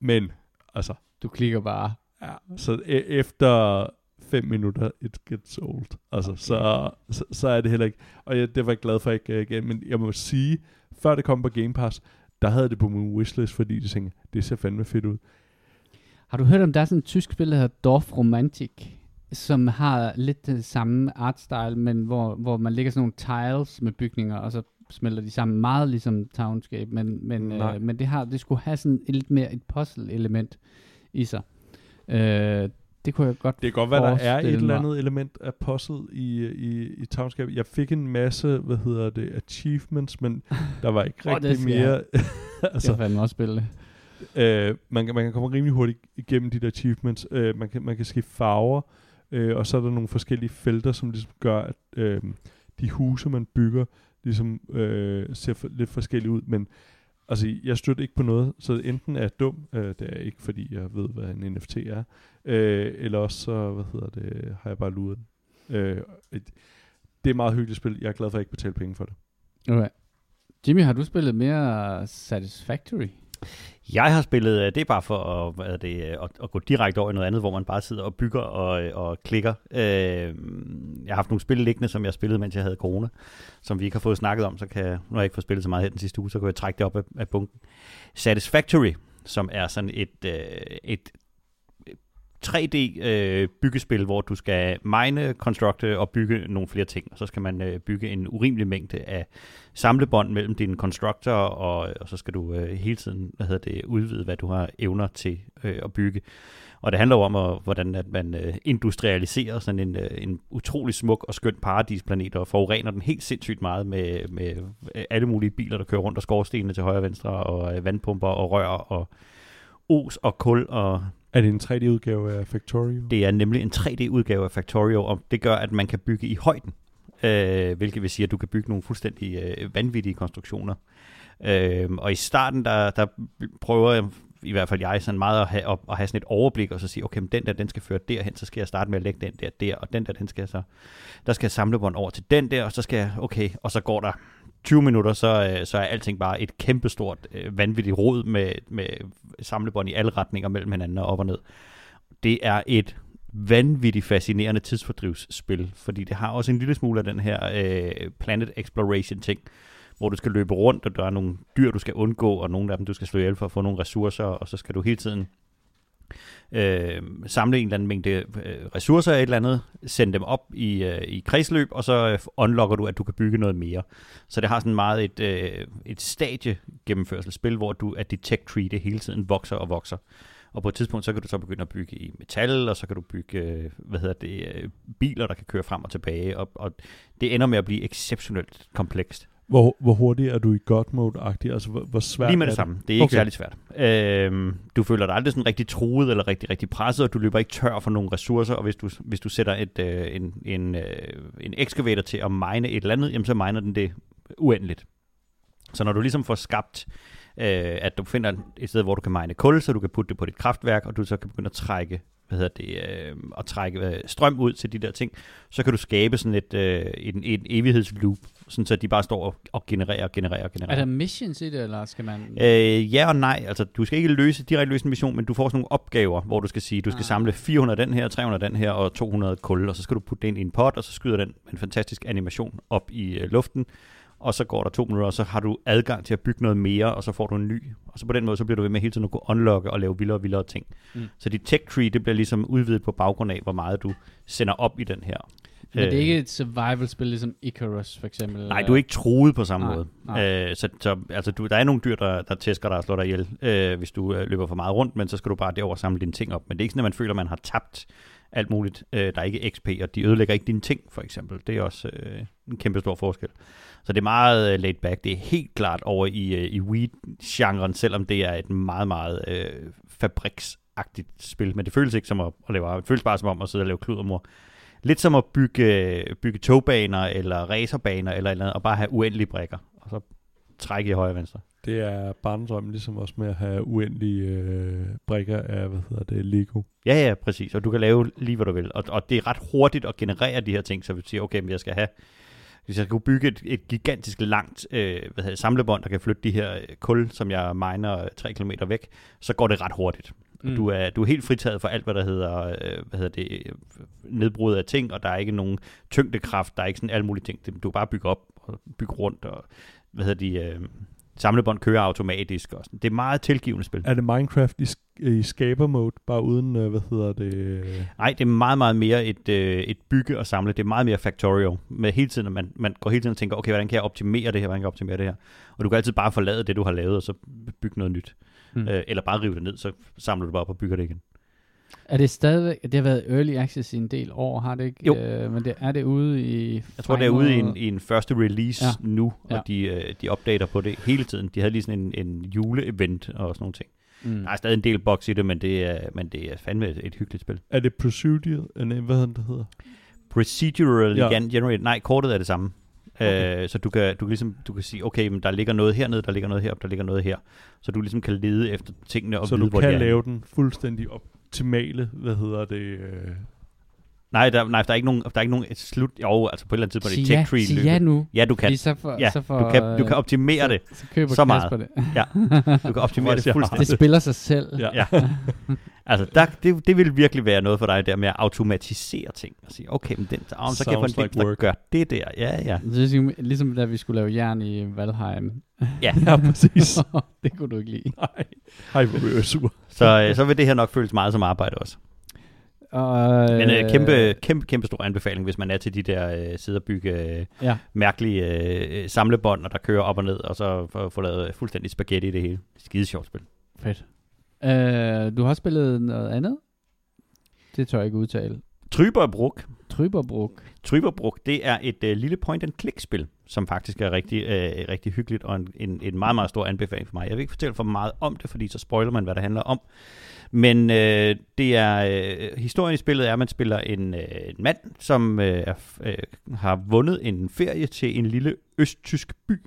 Men, altså, Du klikker bare. ja, så e- efter fem minutter, it gets old. Altså, okay. så, så, så er det heller ikke, og jeg, det var jeg glad for ikke uh, igen, men jeg må sige, før det kom på Game Pass, der havde det på min wishlist, fordi de tænkte, det ser fandme fedt ud. Har du hørt om, der er sådan et tysk spil, der hedder Dorf Romantic, som har lidt det samme artstyle, men hvor, hvor man lægger sådan nogle tiles med bygninger, og så smelter de sammen meget ligesom Townscape, men, men, Nej. øh, men det, har, det skulle have sådan et lidt mere et puzzle-element i sig. Øh, det kunne jeg godt Det kan godt være, der er et eller mig. andet element af puzzle i, i, i Townskab. Jeg fik en masse, hvad hedder det, achievements, men der var ikke rigtig mere... jeg. Altså, altså, jeg fandme også spille det. øh, man, kan, man kan komme rimelig hurtigt igennem de der achievements. Øh, man, kan, man kan skifte farver, øh, og så er der nogle forskellige felter, som ligesom gør, at øh, de huse, man bygger, ligesom øh, ser for, lidt forskellige ud. Men altså, jeg støtter ikke på noget, så enten er jeg dum, øh, det er ikke, fordi jeg ved, hvad en NFT er, øh, eller også så, hvad hedder det, har jeg bare luret den. Øh, et- det er meget hyggeligt spil. Jeg er glad for, at jeg ikke betale penge for det. Okay. Jimmy, har du spillet mere Satisfactory? Jeg har spillet, øh, det er bare for at, hvad er det, øh, at, at gå direkte over i noget andet, hvor man bare sidder og bygger og, øh, og klikker. Øh, jeg har haft nogle spil liggende, som jeg spillede, mens jeg havde corona, som vi ikke har fået snakket om, så kan jeg, nu har jeg ikke fået spillet så meget her den sidste uge, så kan jeg trække det op af, af bunken. Satisfactory, som er sådan et, øh, et 3D øh, hvor du skal mine, constructe og bygge nogle flere ting. Og så skal man øh, bygge en urimelig mængde af samlebånd mellem dine constructor, og, og så skal du øh, hele tiden hvad hedder det, udvide, hvad du har evner til øh, at bygge. Og det handler jo om, at, hvordan at man øh, industrialiserer sådan en, øh, en utrolig smuk og skøn paradisplanet, og forurener den helt sindssygt meget med, med alle mulige biler, der kører rundt, og skorstenene til højre og venstre, og øh, vandpumper og rør, og os og kul og er det en 3D-udgave af Factorio? det er nemlig en 3D-udgave af Factorio, og det gør, at man kan bygge i højden. Øh, hvilket vil sige, at du kan bygge nogle fuldstændig øh, vanvittige konstruktioner. Øh, og i starten, der, der prøver jeg, i hvert fald jeg sådan meget at have, at, at have sådan et overblik, og så sige, okay, men den der, den skal føre derhen, så skal jeg starte med at lægge den der der, og den der, den skal så, der skal jeg samlebånd over til den der, og så skal jeg, okay, og så går der 20 minutter, så, øh, så er alting bare et kæmpestort, øh, vanvittigt rod med, med samlebånd i alle retninger mellem hinanden og op og ned. Det er et vanvittigt fascinerende tidsfordrivsspil, fordi det har også en lille smule af den her øh, planet exploration ting, hvor du skal løbe rundt, og der er nogle dyr, du skal undgå, og nogle af dem, du skal slå ihjel for at få nogle ressourcer, og så skal du hele tiden øh, samle en eller anden mængde øh, ressourcer af et eller andet, sende dem op i, øh, i kredsløb, og så øh, unlocker du, at du kan bygge noget mere. Så det har sådan meget et, øh, et stadie gennemførselsspil, hvor du, at dit tech tree det hele tiden vokser og vokser. Og på et tidspunkt, så kan du så begynde at bygge i metal, og så kan du bygge, øh, hvad hedder det, øh, biler, der kan køre frem og tilbage, og, og det ender med at blive exceptionelt komplekst. Hvor, hvor hurtigt er du i god mode-agtig? Altså, hvor, hvor svært Lige med det samme. Det er ikke Okay. særlig svært. Øhm, du føler dig aldrig sådan rigtig truet eller rigtig, rigtig presset, og du løber ikke tør for nogle ressourcer, og hvis du, hvis du sætter et, øh, en, en, øh, en excavator til at mine et eller andet, jamen så miner den det uendeligt. Så når du ligesom får skabt, øh, at du finder et sted, hvor du kan mine kul, så du kan putte det på dit kraftværk, og du så kan begynde at trække hvad hedder det, øh, at trække øh, strøm ud til de der ting, så kan du skabe sådan et, øh, en, en evighedsloop, sådan så de bare står og, og genererer og genererer og genererer. Er der missions i det, eller skal man... Øh, ja og nej. Altså, du skal ikke løse, direkte løse en mission, men du får sådan nogle opgaver, hvor du skal sige, du skal Ah. samle 400 af den her, 300 af den her og 200 kul, og så skal du putte det ind i en pot, og så skyder den en fantastisk animation op i øh, luften, og så går der to minutter, og så har du adgang til at bygge noget mere, og så får du en ny. Og så på den måde, så bliver du ved med hele tiden at kunne unlocke og lave vildere og vildere ting. Mm. Så dit tech tree, det bliver ligesom udvidet på baggrund af, hvor meget du sender op i den her. Men det er Øh, ikke et survival-spil, ligesom Icarus for eksempel? Nej, du er ikke truet på samme Nej, måde. nej. Øh, så så altså, du, der er nogle dyr, der, der tæsker dig og slår dig ihjel, øh, hvis du øh, løber for meget rundt, men så skal du bare derover samle dine ting op. Men det er ikke sådan, at man føler, at man har tabt alt muligt. Øh, der er ikke XP, og de ødelægger ikke dine ting, for eksempel. Det er også øh, en kæmpe stor forskel. Så det er meget øh, laid back. Det er helt klart over i, øh, i Weed-genren, selvom det er et meget, meget øh, fabriksagtigt spil. Men det føles ikke som at, at lave arbejde. Det føles bare som om at sidde og lave kludermor. Lidt som at bygge, øh, bygge togbaner eller racerbaner eller eller andet, og bare have uendelige brækker, og så trække i højre og venstre. Det er barndrømmen, ligesom også med at have uendelige øh, brækker af, hvad hedder det, Lego. Ja, ja, præcis. Og du kan lave lige, hvad du vil. Og, og det er ret hurtigt at generere de her ting, så vi siger, okay, men jeg skal have hvis jeg skal bygge et, et gigantisk langt øh, hvad hedder det, samlebånd, der kan flytte de her øh, kul, som jeg miner 3 km væk, så går det ret hurtigt. Mm. Du, er, du er helt fritaget for alt, hvad der hedder, øh, hvad hedder det, øh, nedbrud af ting, og der er ikke nogen tyngdekraft, der er ikke sådan alle mulige ting. Du kan bare bygge op og bygge rundt, og hvad hedder de, øh, samlebånd kører automatisk. Og sådan. Det er meget tilgivende spil. Er det Minecraft i, i skaber-mode, bare uden, øh, hvad hedder det... Nej, det er meget, meget mere et, øh, et bygge og samle. Det er meget mere factorial. Med hele tiden, at man, man går hele tiden og tænker, okay, hvordan kan jeg optimere det her, hvordan kan jeg optimere det her? Og du kan altid bare forlade det, du har lavet, og så bygge noget nyt. Mm. Øh, eller bare rive det ned, så samler du bare op og bygger det igen. Er det stadigvæk, det har været early access i en del år, har det ikke? Jo. Øh, men det, er det ude i... Jeg tror, det er ude i en, i en første release Ja. nu, og Ja. de, øh, de opdater på det hele tiden. De havde lige sådan en, en juleevent og sådan nogle ting. Mm. Der er stadig en del box i det, men det er, men det er fandme et, et hyggeligt spil. Er det Procedural? Øh, nej, hvad hedder det hedder? Procedural Ja. generated. Nej, kortet er det samme. Okay. Okay. Øh, så du kan, du kan ligesom du kan sige, okay, men der ligger noget hernede, der ligger noget heroppe, der ligger noget her. Så du ligesom kan lede efter tingene og Så vide, du hvor de kan er. lave den fuldstændig optimale, hvad hedder det... Øh, Nej, der, nej, der er ikke nogen, der er ikke nogen slut. Jo, altså på et eller andet tidspunkt i Sig ja, tech tree sig ja nu. Ja, du kan. Så for, Ja, så for, du kan, du kan optimere så, det. Så køber så meget. Det. Ja, du kan optimere det fuldstændig. det spiller sig selv. Ja. Ja. Altså, der, det, det vil virkelig være noget for dig der med at automatisere ting. Og sige, okay, men den, oh, så kan jeg få en Sounds like der work. gør det der. Ja, ja. Det er ligesom, ligesom da vi skulle lave jern i Valheim. Ja, ja, præcis. det kunne du ikke lide. Nej, Ej, hvor blev jeg sur. Så, øh, så vil det her nok føles meget som arbejde også. Og, Men øh, kæmpe, kæmpe, kæmpe stor anbefaling, hvis man er til de der øh, sidde og bygge øh, Ja. mærkelige øh, samlebånd, og der kører op og ned, og så få få lavet fuldstændig spaghetti i det hele. Skide sjovt spil. Fedt. Øh, du har spillet noget andet? Det tør jeg ikke udtale. Tryberbruk. Tryberbruk. Tryberbruk, det er et øh, lille point-and-click-spil, som faktisk er rigtig, øh, rigtig hyggeligt, og en, en, en meget, meget stor anbefaling for mig. Jeg vil ikke fortælle for meget om det, fordi så spoiler man, hvad det handler om. Men øh, det er øh, historien i spillet er, at man spiller en, øh, en mand, som øh, er, øh, har vundet en ferie til en lille østtysk by.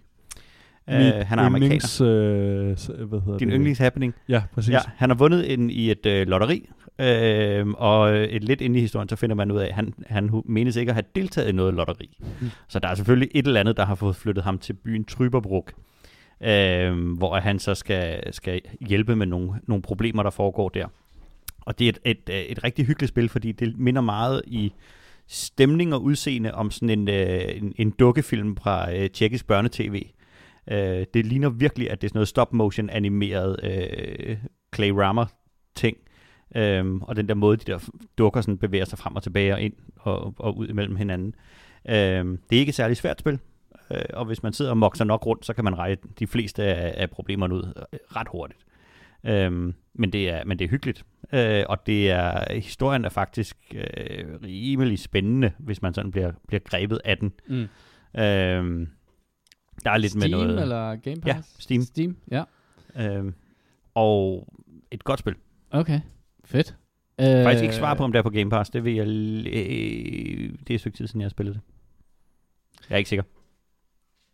Øh, han er amerikaner. Øh, hvad hedder Din det? yndlingshappening. Ja, præcis. Ja, han har vundet en, i et øh, lotteri, øh, og et lidt inde i historien, så finder man ud af, at han, han menes ikke at have deltaget i noget lotteri. Mm. Så der er selvfølgelig et eller andet, der har fået flyttet ham til byen Tryberbruk, øh, hvor han så skal, skal hjælpe med nogle, nogle problemer, der foregår der. Og det er et, et, øh, et rigtig hyggeligt spil, fordi det minder meget i stemning og udseende om sådan en, øh, en, en dukkefilm fra øh, tjekkisk børnetv. Øh, det ligner virkelig, at det er sådan noget stop-motion animeret øh, Clay Rammer ting. Øhm, og den der måde, de der dukker sådan bevæger sig frem og tilbage og ind og, og ud imellem hinanden. Øhm, det er ikke et særligt svært spil, øh, og hvis man sidder og mokser nok rundt, så kan man reje de fleste af, af problemerne ud øh, ret hurtigt. Øhm, men, det er, men det er hyggeligt, øh, og det er, historien er faktisk øh, rimelig spændende, hvis man sådan bliver, bliver grebet af den. Mm. Øhm, der er lidt Steam med noget... eller Game Pass? Ja, Steam. Steam, ja. Øhm, og et godt spil. Okay, fedt. Jeg Øh, faktisk ikke svare på, om det er på Game Pass. Det, vil jeg, øh, det er et stykke tid siden, jeg har spillet det. Jeg er ikke sikker.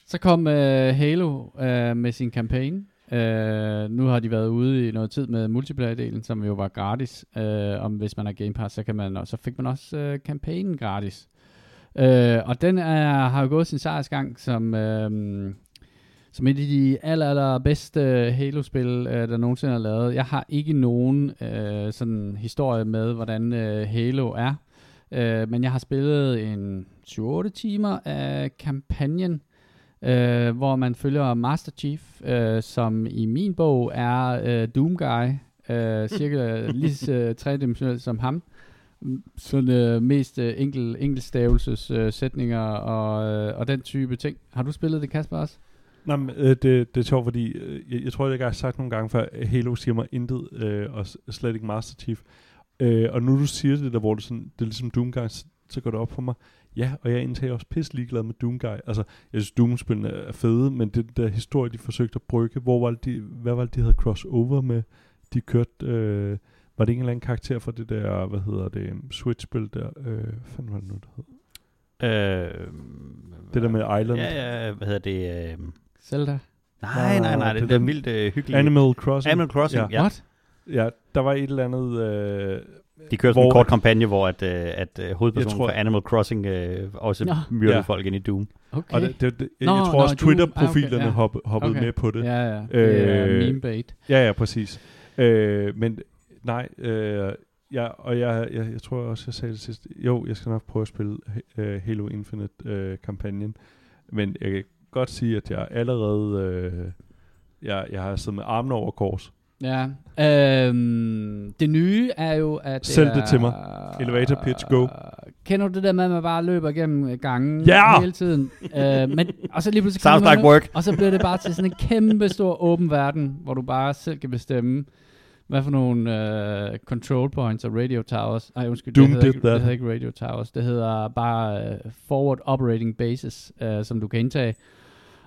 Så kom øh, Halo øh, med sin kampagne. Øh, nu har de været ude i noget tid med multiplayer-delen, som jo var gratis. Øh, om hvis man har Game Pass, så, kan man, så fik man også øh, kampagnen gratis. Øh, og den er, har jo gået sin sejrsgang som, øh, som et af de aller, aller bedste Halo-spil, øh, der nogensinde er lavet. Jeg har ikke nogen øh, sådan historie med, hvordan øh, Halo er. Øh, men jeg har spillet en 7-8 timer af kampagnen, øh, hvor man følger Master Chief, øh, som i min bog er øh, Doom Guy, øh, cirka lige så tredimensionel som ham. Sådan øh, mest øh, enkel, enkeltstavelses øh, sætninger og, øh, og den type ting. Har du spillet det, Kasper, også? Nej, men, øh, det, det er sjovt, fordi øh, jeg, jeg tror, jeg har sagt nogle gange før, at Halo siger mig intet, øh, og slet ikke Master Chief. Øh, og nu du siger det der, hvor det, sådan, det er ligesom Doomguy, så, så går det op for mig. Ja, og jeg er egentlig også pisse ligeglad med Doomguy. Altså, jeg synes, Doom-spillene er fede, men det der historie, de forsøgte at brygge, hvor var det, de, hvad var det, de havde crossover med? De kørte, øh, var det en eller anden karakter fra det der, hvad hedder det, Switch-spil der? Øh, fanden var det nu, det hed? Øh, Det der med Island. Ja, ja, hvad hedder det? Øh, Zelda? nej, nej, nej, det, det er den- vildt øh, hyggeligt. Animal Crossing. Animal Crossing, Ja. ja. What? Ja, der var et eller andet... Øh, De kører sådan en Hvor- kort kampagne, hvor at, øh, at øh, hovedpersonen tror- fra Animal Crossing øh, også Nå. myrdede Ja. folk ind i Doom. Okay. Og det, det, det, jeg, Nå, tror nå, også, Twitter-profilerne ah, okay, ja. hoppe, hoppede Okay. med på det. Ja, ja. Det er Øh, meme bait. Ja, ja, præcis. Øh, men nej, øh, ja, og jeg, jeg, jeg tror også, jeg sagde det sidst. Jo, jeg skal nok prøve at spille øh, Halo Infinite-kampagnen. men jeg kan godt sige, at jeg allerede... Øh, jeg, jeg har siddet med armene over kors. Ja. Øhm, det nye er jo, at det Sælg det er, til mig. Elevator pitch, go. Kender du det der med, at man bare løber gennem gangen Ja! hele tiden? øh, men, og så lige pludselig Sounds like work. Og så bliver det bare til sådan en kæmpe stor åben verden, hvor du bare selv kan bestemme, hvad for nogle øh, control points og radio towers. Nej, undskyld, Doom det, hedder ikke, that. det hedder ikke radio towers. Det hedder bare øh, forward operating bases, øh, som du kan indtage.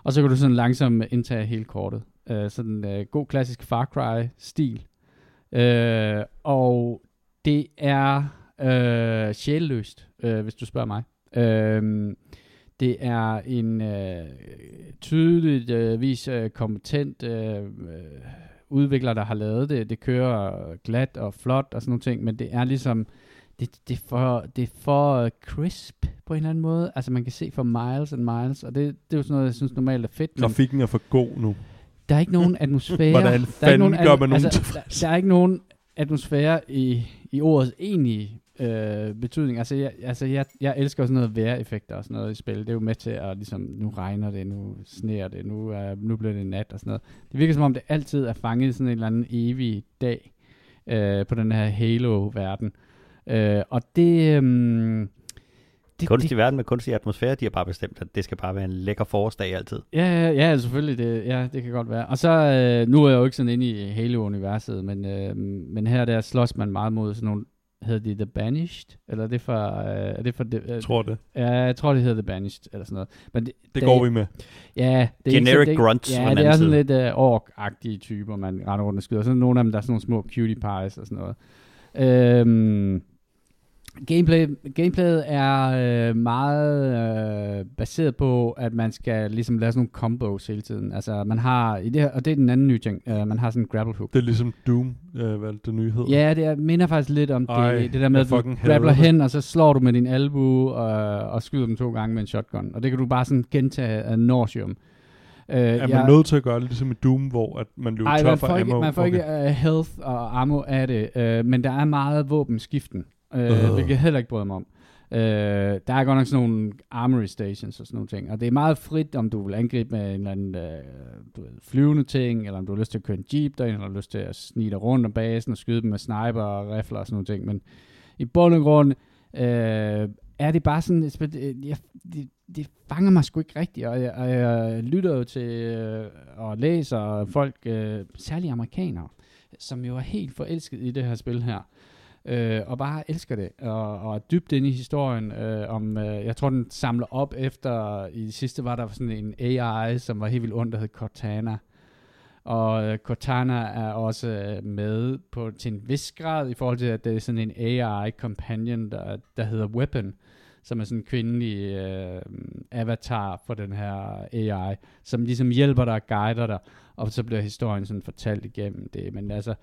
Og så kan du sådan langsomt indtage hele kortet. Øh, sådan øh, god klassisk Far Cry-stil. Øh, og det er øh, sjælløst, øh, hvis du spørger mig. Øh, det er en øh, tydeligvis øh, øh, kompetent øh, øh, udvikler, der har lavet det. Det kører glat og flot og sådan nogle ting, men det er ligesom det, det, er for, det er for crisp på en eller anden måde. Altså man kan se for miles and miles, og det, det er jo sådan noget, jeg synes normalt er fedt. Grafikken er for god nu. der er ikke nogen atmosfære. Hvordan der er ikke fanden nogen, gør man nogen altså, der, der er ikke nogen atmosfære i, i ordets egentlige øh, betydning. Altså, jeg, altså jeg, jeg elsker sådan noget vejreffekter og sådan noget i spil. Det er jo med til at ligesom, nu regner det, nu sneer det, nu, er, nu bliver det nat og sådan noget. Det virker som om, det altid er fanget i sådan en eller anden evig dag øh, på den her Halo-verden. Øh, og det... Øh, det, Kunstig verden med kunstig atmosfære, de har bare bestemt, at det skal bare være en lækker forårsdag altid. Ja, ja, ja, selvfølgelig. Det, ja, det kan godt være. Og så, øh, nu er jeg jo ikke sådan inde i Halo-universet, men, øh, men her der slås man meget mod sådan nogle, hedder de The Banished? Eller er det for... Øh, er det for det, øh, Jeg tror det. Ja, jeg tror, det hedder The Banished, eller sådan noget. Men det, Det går vi med. Ja, det er ikke Generic så, det, grunts Ja, det er sådan lidt uh, ork-agtige typer, man render rundt og skyder. Så nogle af dem, der er sådan nogle små cutie pies og sådan noget. Øhm, gameplay, gameplayet er øh, meget øh, baseret på, at man skal ligesom lave sådan nogle combos hele tiden. Altså man har, i det her, og det er den anden nye ting, øh, man har sådan en grapple hook. Det er ligesom Doom, øh, hvad det nye hedder. Ja, det er, minder faktisk lidt om Ej, det, det der med, jeg at du grappler det. hen, og så slår du med din albu og, og skyder dem to gange med en shotgun. Og det kan du bare sådan gentage ad nauseum. Øh, Er man nødt til at gøre det ligesom i Doom, hvor at man løber Ej, tør man for får, ammo? ikke, man får Okay. ikke uh, health og ammo af det, uh, men der er meget våbenskiften, uh, Øh. hvilket jeg heller ikke bryder mig om. Uh, der er godt nok sådan nogle armory stations og sådan nogle ting, og det er meget frit, om du vil angribe med en eller anden uh, du ved, flyvende ting, eller om du har lyst til at køre en jeep derind, eller har lyst til at snige dig rundt om basen og skyde dem med sniper og rifler og sådan nogle ting, men i bund og grund uh, er det bare sådan, øh, jeg, det, det fanger mig sgu ikke rigtigt, og jeg, og jeg lytter jo til øh, og læser folk, øh, særligt amerikanere, som jo er helt forelsket i det her spil her, øh, og bare elsker det, og, og er dybt inde i historien øh, om, øh, jeg tror den samler op efter, i det sidste var der sådan en AI, som var helt vildt ond, der hed Cortana, og øh, Cortana er også øh, med på til en vis grad i forhold til, at det er sådan en AI-companion, der, der hedder Weapon, som er sådan en kvindelig øh, avatar for den her AI, som ligesom hjælper dig og guider dig, og så bliver historien sådan fortalt igennem det. Men altså,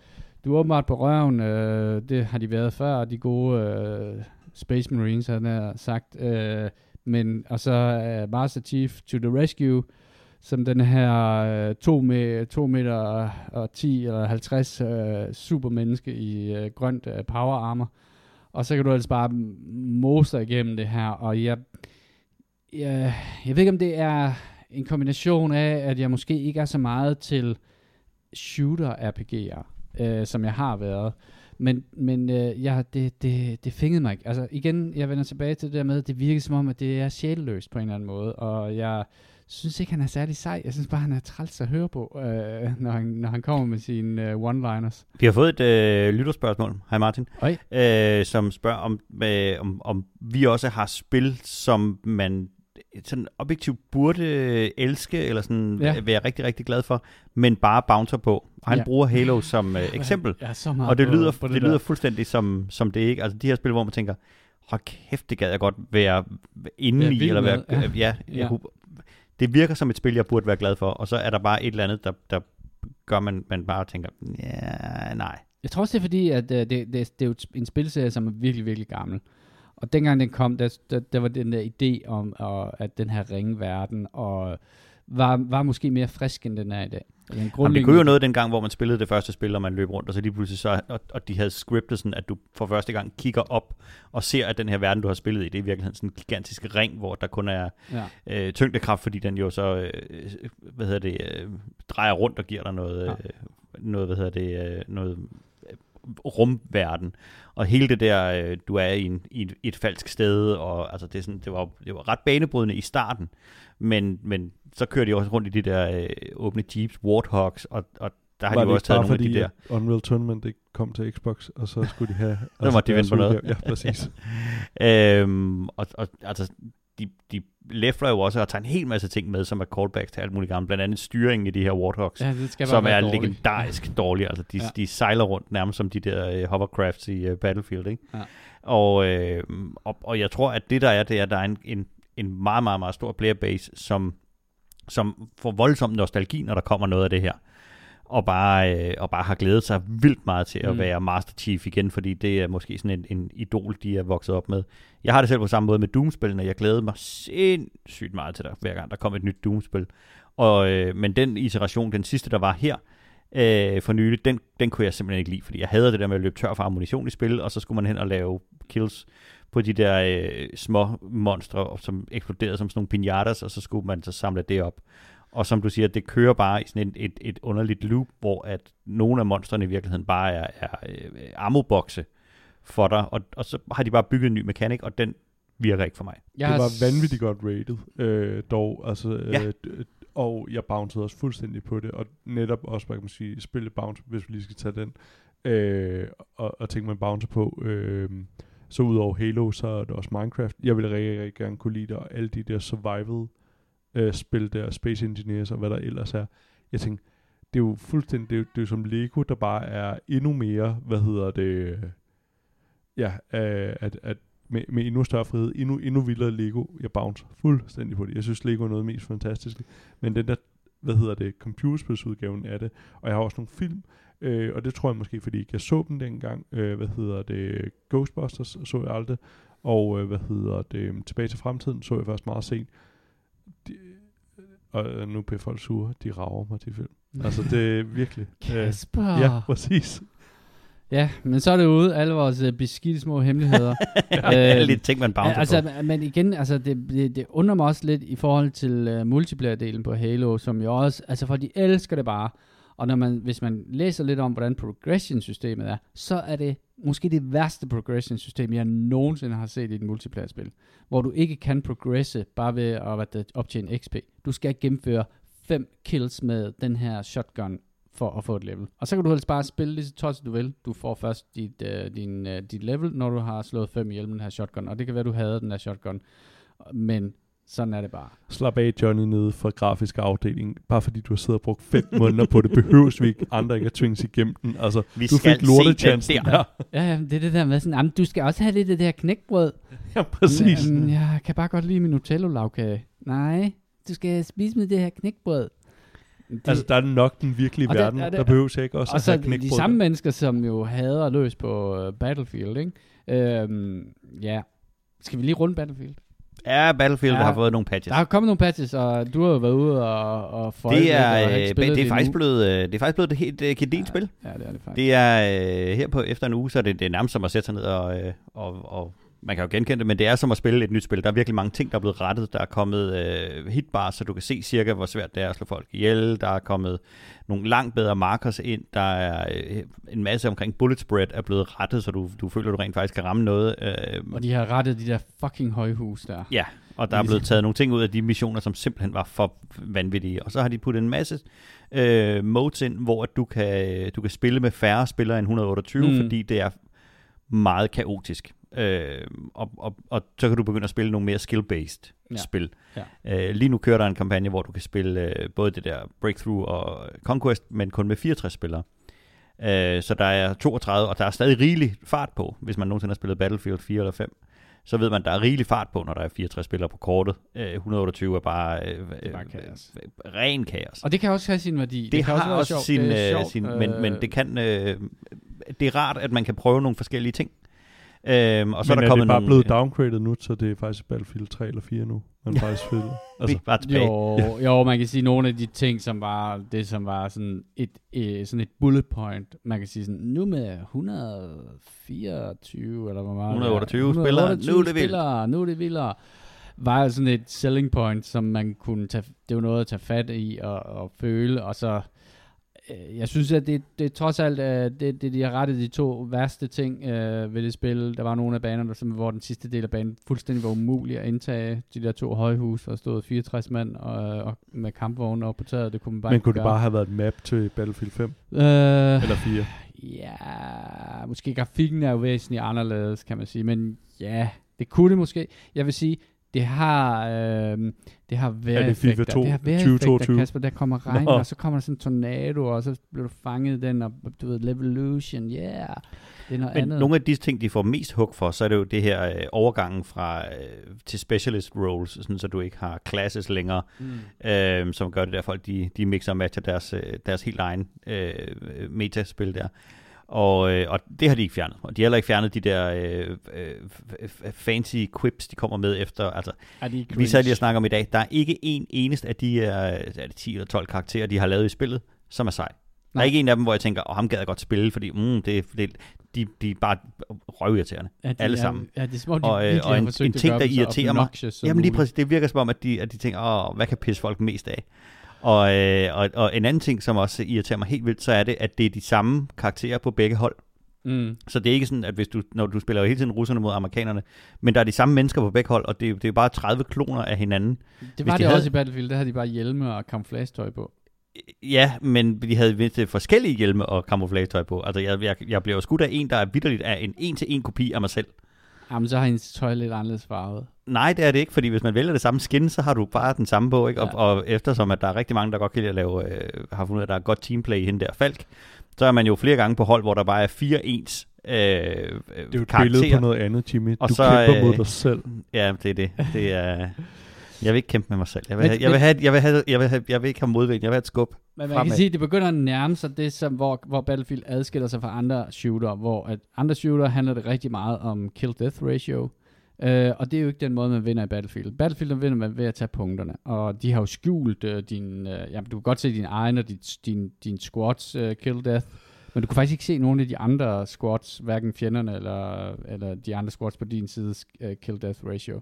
du er åbenbart på røven, øh, det har de været før, de gode øh, Space Marines, han har sagt, øh, men, og så øh, Master Chief to the rescue, som den her øh, 2 med 2 meter og 10 eller 50 øh, supermenneske i øh, grønt øh, power armor. Og så kan du altså bare mose igennem det her, og jeg, jeg, jeg ved ikke, om det er en kombination af, at jeg måske ikke er så meget til shooter-RPG'er, øh, som jeg har været. Men, men øh, jeg, det, det, det fængede mig ikke. Altså igen, jeg vender tilbage til det der med, at det virker som om, at det er sjælløst på en eller anden måde, og jeg synes ikke, han er særlig sej. Jeg synes bare, han er træls at høre på, øh, når, han, når han kommer med sine øh, one-liners. Vi har fået et øh, lytterspørgsmål. Hej Martin. Øh, som spørger, om, øh, om, om vi også har spil, som man sådan objektivt burde elske, eller sådan Ja. være rigtig, rigtig glad for, men bare bouncer på. Og han Ja. bruger Halo som øh, eksempel. Ja, Og det lyder, på det, det lyder fuldstændig som, som det ikke. Altså de her spil, hvor man tænker, hold kæft, det gad jeg godt være inde i, eller være, ja. ja. ja, Ja. jeg det virker som et spil, jeg burde være glad for, og så er der bare et eller andet, der, der gør, man, man bare tænker, ja, nej. Jeg tror også, det er fordi, at uh, det, det, det er jo en spilserie, som er virkelig, virkelig gammel. Og dengang den kom, der, der, der var den der idé om, og, at den her ringverden, og var, var måske mere frisk, end den er i dag. Den Jamen, det kunne jo noget dengang, hvor man spillede det første spil, og man løb rundt, og så lige pludselig så, og, og de havde scriptet sådan, at du for første gang kigger op og ser, at den her verden, du har spillet i, det er i virkeligheden sådan en gigantisk ring, hvor der kun er Ja. øh, tyngdekraft, fordi den jo så, øh, hvad hedder det, øh, drejer rundt og giver dig noget, Ja. øh, noget hvad hedder det, øh, noget øh, rumverden. Og hele det der, øh, du er i, en, i et, et falsk sted, og altså det, er sådan, det, var, det var ret banebrydende i starten, men, men så kører de også rundt i de der øh, åbne jeeps, Warthogs, og, og der har Var de jo også taget nogle af de der. Unreal Tournament ikke kom til Xbox, og så skulle de have... Så måtte de vente på noget. udgave. Ja, præcis. Øhm, og, og altså, de, de læfler jo også og tager en hel masse ting med, som er callbacks til alt muligt gammelt. Blandt andet styringen i de her Warthogs, ja, det skal som er være dårligt. legendarisk dårlige. Altså, de, ja. de sejler rundt nærmest som de der uh, hovercrafts i uh, Battlefield. Ikke? Ja. Og, øh, og, og jeg tror, at det der er, det er, at der er en, en, en meget, meget, meget stor playerbase, som, som får voldsom nostalgi, når der kommer noget af det her. Og bare, øh, og bare har glædet sig vildt meget til at Mm. være Master Chief igen, fordi det er måske sådan en, en idol, de er vokset op med. Jeg har det selv på samme måde med Doom-spillene. Jeg glæder mig sindssygt meget til det, hver gang der kom et nyt Doom-spil. Og, øh, men den iteration, den sidste, der var her øh, for nylig, den, den kunne jeg simpelthen ikke lide, fordi jeg havde det der med at løbe tør for ammunition i spil, og så skulle man hen og lave kills på de der øh, små monstre, som eksploderede som sådan nogle pinatas, og så skulle man så samle det op. Og som du siger, det kører bare i sådan et, et, et underligt loop, hvor at nogle af monstrene i virkeligheden bare er, er øh, ammobokse for dig, og, og så har de bare bygget en ny mekanik, og den virker ikke for mig. Jeg det var s- vanvittigt godt rated, øh, dog, altså, øh, Ja. d- og jeg bouncede også fuldstændig på det, og netop også, hvad kan man sige, spille bounce, hvis vi lige skal tage den, øh, og, og tænke man bounce på, øh, så udover Halo, så er det også Minecraft. Jeg vil rigtig, rigtig gerne kunne lide det, og alle de der survival øh, spil der, Space Engineers og hvad der ellers er. Jeg tænker, det er jo fuldstændig, det er jo, det er jo som Lego, der bare er endnu mere, hvad hedder det, ja, øh, at, at med, med endnu større frihed, endnu, endnu vildere Lego. Jeg bounce fuldstændig på det. Jeg synes, Lego er noget af det mest fantastiske. Men den der, hvad hedder det, computerspilsudgaven af det, og jeg har også nogle film, øh, og det tror jeg måske, fordi jeg så dem dengang, øh, hvad hedder det, Ghostbusters så jeg aldrig, og øh, hvad hedder det, Tilbage til fremtiden så jeg først meget sent. De, og øh, nu bliver folk sure, de rager mig til film. Altså det er virkelig... øh, Kasper. ja, præcis. Ja, men så er det ude, alle vores øh, beskidte små hemmeligheder. Alle de ting, man bouncer altså, på. men igen, altså, det, det, det undrer mig også lidt i forhold til uh, multiplayer-delen på Halo, som jo også, altså for de elsker det bare. Og når man, hvis man læser lidt om, hvordan progression-systemet er, så er det måske det værste progression-system, jeg nogensinde har set i et multiplayer-spil. Hvor du ikke kan progresse bare ved at optjene XP. Du skal gennemføre fem kills med den her shotgun for at få et level. Og så kan du helst bare spille lige så tosset du vil. Du får først dit, uh, din, uh, dit level, når du har slået fem ihjel med den her shotgun. Og det kan være, du havde den her shotgun. Men sådan er det bare. Slap af, Johnny, nede fra grafisk afdeling. Bare fordi du har siddet og brugt fem måneder på det, behøves vi ikke andre ikke at tvinges igennem den. Altså, Vi du skal fik lortechancen. Ja, der. Ja, ja, det er det der med sådan, jamen, du skal også have lidt af det her knækbrød. ja, præcis. Jamen, jeg kan bare godt lide min Nutella-lavkage. Nej, du skal spise med det her knækbrød. Det, Altså, der er nok den virkelige det- verden. og det- der behøves ikke også og at så have de knækbrød. samme mennesker, som jo hader løs på uh, Battlefield, ikke? Øhm, ja. Skal vi lige runde Battlefield? Ja, Battlefield Ja. ja. har fået nogle patches. Der har kommet nogle patches, og du har jo været ude og, og føje Det er, lidt, og øh, spillet det er faktisk blevet, øh, det er faktisk blevet et helt øh, gedint spil. Ja, det er det faktisk. Det er øh, her på efter en uge, så er det, det er nærmest som at sætte sig ned og, øh, og, og man kan jo genkende det, men det er som at spille et nyt spil. Der er virkelig mange ting, der er blevet rettet. Der er kommet øh, hitbars, så du kan se cirka, hvor svært det er at slå folk ihjel. Der er kommet nogle langt bedre markers ind. Der er øh, en masse omkring bullet spread er blevet rettet, så du, du føler, du rent faktisk kan ramme noget. Øh, Og de har rettet de der fucking højhus der. Ja, og der er Ligesom- blevet taget nogle ting ud af de missioner, som simpelthen var for vanvittige. Og så har de puttet en masse øh, modes ind, hvor at du kan, du kan spille med færre spillere end 128, Mm. mm. fordi det er meget kaotisk. Øh, og, og, og så kan du begynde at spille nogle mere skill-based Ja. spil. Ja. Øh, lige nu kører der en kampagne, hvor du kan spille øh, både det der Breakthrough og Conquest, men kun med 64 spillere. Øh, så der er 32, og der er stadig rigelig fart på, hvis man nogensinde har spillet Battlefield 4 eller 5 så ved man, der er rigelig fart på, når der er 64 spillere på kortet. Øh, 128 er bare, øh, Det er bare kaos. øh, ren kaos. Og det kan også have sin værdi. Det, det kan har også sjovt. sin, øh, sjovt, sin men, men det kan, øh, det er rart, at man kan prøve nogle forskellige ting. Øhm, og så Men er der er kommet det bare nogle, blevet downgraded nu, så det er faktisk Battlefield 3 eller 4 nu, man faktisk spiller? Altså, Vi var tilbage. Jo, jo, man kan sige nogle af de ting, som var det, som var sådan et, et, sådan et bullet point. Man kan sige sådan, nu med 124, eller hvor meget? 128 spillere, nu er det vildt. spillere, nu er det vildere. Var jo sådan et selling point, som man kunne tage, det var noget at tage fat i og, og føle, og så øh, jeg synes, at det, det trods alt, øh, det, det, de har rettet de to værste ting øh, ved det spil. Der var nogle af banerne, som, hvor den sidste del af banen fuldstændig var umulig at indtage. De der to højhus, hvor stod 64 mand og, og med kampvogne op på taget. Det kunne man bare men kunne det gøre. bare have været et map til Battlefield 5 Øh, eller 4? ja, måske grafikken er jo væsentligt anderledes, kan man sige. Men ja, det kunne det måske. Jeg vil sige, Det har, øh, det har Er det FIFA vejreffekter. 2 Det har vejreffekter, 2022? Kasper. Der kommer regn, Nå. og så kommer der sådan en tornado, og så bliver du fanget i den, og du ved, Levolution, yeah. Det er noget Men andet. nogle af de ting, de får mest hug for, så er det jo det her øh, overgangen fra øh, til specialist roles, sådan, så du ikke har classes længere, Mm. øh, som gør det der folk, de, de mixer og matcher deres, øh, deres helt egen øh, metaspil der. Og, øh, og det har de ikke fjernet. Og de har heller ikke fjernet de der øh, øh, fancy quips, de kommer med efter. Altså, Er de vi sad lige og snakker om i dag, der er ikke en eneste af de er, er det 10 eller 12 karakterer, de har lavet i spillet, som er sej. Der Nej. er ikke en af dem, hvor jeg tænker, åh, ham gad jeg godt spille, fordi mm, det, det, de, de er bare røvirriterende. Ja, de alle er, sammen. Ja, det er som om, de Og, øh, og en- en ting, der irriterer mig- Jamen lige præcis, det virker som om, at de, at de tænker, åh, hvad kan pisse folk mest af? Og, øh, og, og en anden ting, som også irriterer mig helt vildt, så er det, at det er de samme karakterer på begge hold. Mm. Så det er ikke sådan, at hvis du, når du spiller jo hele tiden russerne mod amerikanerne, men der er de samme mennesker på begge hold, og det, er det er bare 30 kloner af hinanden. Det Hvis var de det havde- også i Battlefield, der havde de bare hjelme og camouflage-tøj på. Ja, men de havde vist forskellige hjelme og camouflage-tøj på. Altså, jeg, jeg, jeg jo skudt af en, der er vidderligt af en en-til-en kopi af mig selv. Jamen, så har hendes tøj lidt anderledes farvet. Nej, det er det ikke, fordi hvis man vælger det samme skin, så har du bare den samme på, ikke? Og, Ja. og eftersom at der er rigtig mange, der godt kan lide at lave, øh, har fundet ud af, at der er godt teamplay i hende der Falk, så er man jo flere gange på hold, hvor der bare er fire ens øh, Det er jo et karakterer. billede på noget andet, Jimmy. Og du så, kæmper mod øh, dig selv. Ja, det er det. Det er... Jeg vil ikke kæmpe med mig selv. Jeg vil, Men- have, jeg vil, have, jeg vil, have, jeg vil, have, jeg vil ikke have modvind. Jeg vil have et skub. Men man Fremad. kan sige, at det begynder at nærme sig det, som, hvor, hvor Battlefield adskiller sig fra andre shooter, hvor at andre shooter handler det rigtig meget om kill-death ratio. Uh, og det er jo ikke den måde, man vinder i Battlefield. Battlefield der vinder man ved at tage punkterne. Og de har jo skjult uh, din... Uh, jamen, du kan godt se din egen og din, din, din squads uh, kill-death. Men du kan faktisk ikke se nogen af de andre squads, hverken fjenderne eller, eller de andre squads på din side uh, kill-death ratio.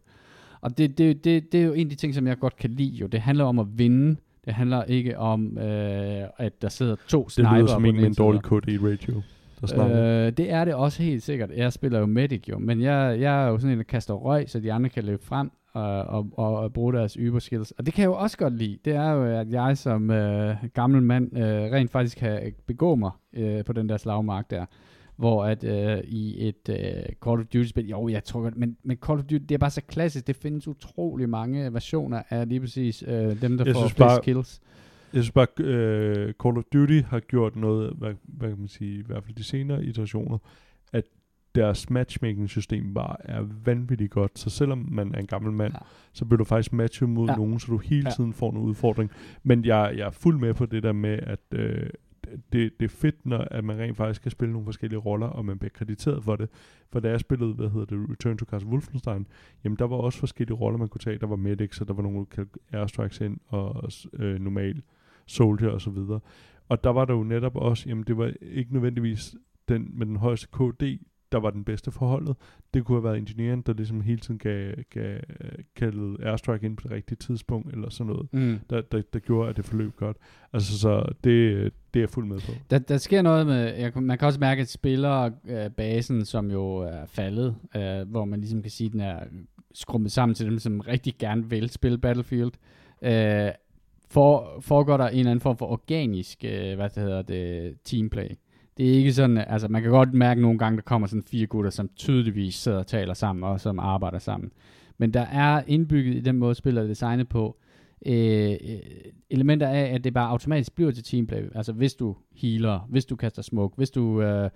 Og det, det, det, det er jo en af de ting, som jeg godt kan lide. Jo. Det handler om at vinde. Det handler ikke om, øh, at der sidder to Det sniper lyder som en en dårlig KD-ratio. Der snakker. Øh, det er det også helt sikkert. Jeg spiller jo medic jo, men jeg, jeg er jo sådan en, der kaster røg, så de andre kan løbe frem og, og, og, og bruge deres yberskills. Og det kan jeg jo også godt lide. Det er jo, at jeg som øh, gammel mand øh, rent faktisk kan begå mig øh, på den der slagmark der. Hvor at øh, i et øh, Call of Duty-spil, jo, jeg tror godt, men, men Call of Duty, det er bare så klassisk. Det findes utrolig mange versioner af lige præcis øh, dem, der Jeg får flest bare- kills. Jeg synes bare, uh, Call of Duty har gjort noget, hvad, hvad kan man sige, i hvert fald de senere iterationer, at deres matchmaking-system bare er vanvittigt godt. Så selvom man er en gammel mand, Ja. så bliver du faktisk matchet mod ja. nogen, så du hele Ja. tiden får en udfordring. Men jeg, jeg er fuld med på det der med, at øh, det, det er fedt, når at man rent faktisk kan spille nogle forskellige roller, og man bliver krediteret for det. For da jeg spillede, hvad hedder det, Return to Castle Wolfenstein, jamen der var også forskellige roller, man kunne tage. Der var medics, og der var nogle, airstrikes ind, og øh, normal soldier og så videre. Og der var der jo netop også, jamen det var ikke nødvendigvis den med den højeste KD, der var den bedste forholdet. Det kunne have været ingeniøren, der ligesom hele tiden gav, gav kaldet airstrike ind på det rigtige tidspunkt, eller sådan noget, Mm. der, der, der gjorde, at det forløb godt. Altså, så det, det er jeg fuld med på. Der, der sker noget med, jeg, man kan også mærke, at spillere øh, basen, som jo er faldet, øh, hvor man ligesom kan sige, at den er skrummet sammen til dem, som rigtig gerne vil spille Battlefield, øh, for, foregår der en eller anden form for organisk, øh, hvad det hedder det, teamplay. Det er ikke sådan, altså man kan godt mærke nogle gange, der kommer sådan fire gutter, som tydeligvis sidder og taler sammen, og som arbejder sammen. Men der er indbygget i den måde, spillet er designet på, øh, øh elementer af, at det bare automatisk bliver til teamplay. Altså hvis du healer, hvis du kaster smoke, hvis du, øh,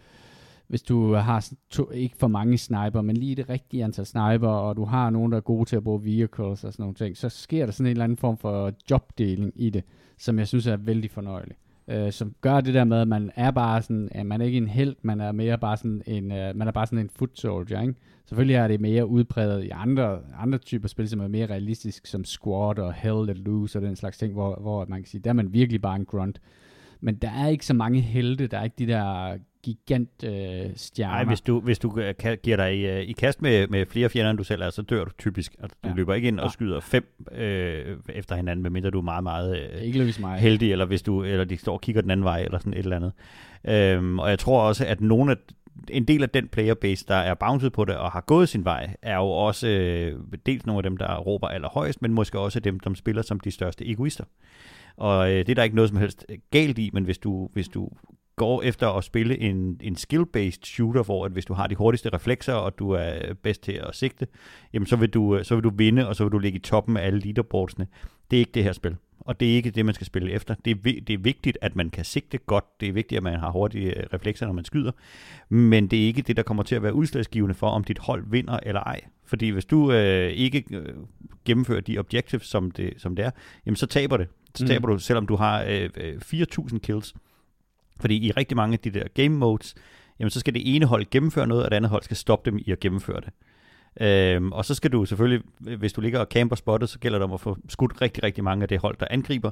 hvis du har to, ikke for mange sniper, men lige det rigtige antal sniper, og du har nogen, der er gode til at bruge vehicles og sådan nogle ting, så sker der sådan en eller anden form for jobdeling i det, som jeg synes er vældig fornøjelig. Øh, som gør det der med, at man er bare sådan, at man er ikke en held, man er mere bare sådan en, øh, man er bare sådan en foot soldier, ikke? Selvfølgelig er det mere udbredt i andre, andre typer spil, som er mere realistisk, som Squad og Hell Let Loose og den slags ting, hvor, hvor man kan sige, der er man virkelig bare en grunt. Men der er ikke så mange helte, der er ikke de der gigant øh, stjerner. Nej, hvis du, hvis du kan- giver dig i, øh, i kast med, med flere fjender, end du selv er, så dør du typisk. Altså, du Ja. løber ikke ind og skyder fem øh, efter hinanden, medmindre du er meget, meget øh, ikke mig. heldig, eller hvis du eller de står og kigger den anden vej, eller sådan et eller andet. Øhm, og jeg tror også, at nogle af, en del af den playerbase, der er bounced på det og har gået sin vej, er jo også øh, dels nogle af dem, der råber allerhøjst, men måske også dem, der spiller som de største egoister. Og øh, det er der ikke noget som helst galt i, men hvis du, hvis du går efter at spille en, en skill-based shooter, hvor at hvis du har de hurtigste reflekser, og du er bedst til at sigte, jamen så vil du, så vil du vinde, og så vil du ligge i toppen af alle leaderboardsene. Det er ikke det her spil og det er ikke det, man skal spille efter. Det er, det er vigtigt, at man kan sigte godt. Det er vigtigt, at man har hurtige øh, reflekser, når man skyder. Men det er ikke det, der kommer til at være udslagsgivende for, om dit hold vinder eller ej. Fordi hvis du øh, ikke øh, gennemfører de objectives, som det, som det er, jamen så taber det. Så taber mm. du, selvom du har øh, 4.000 øh, kills. Fordi i rigtig mange af de der game modes, jamen så skal det ene hold gennemføre noget, og det andet hold skal stoppe dem i at gennemføre det. Øhm, og så skal du selvfølgelig, hvis du ligger og camper spottet, så gælder det om at få skudt rigtig, rigtig mange af det hold, der angriber.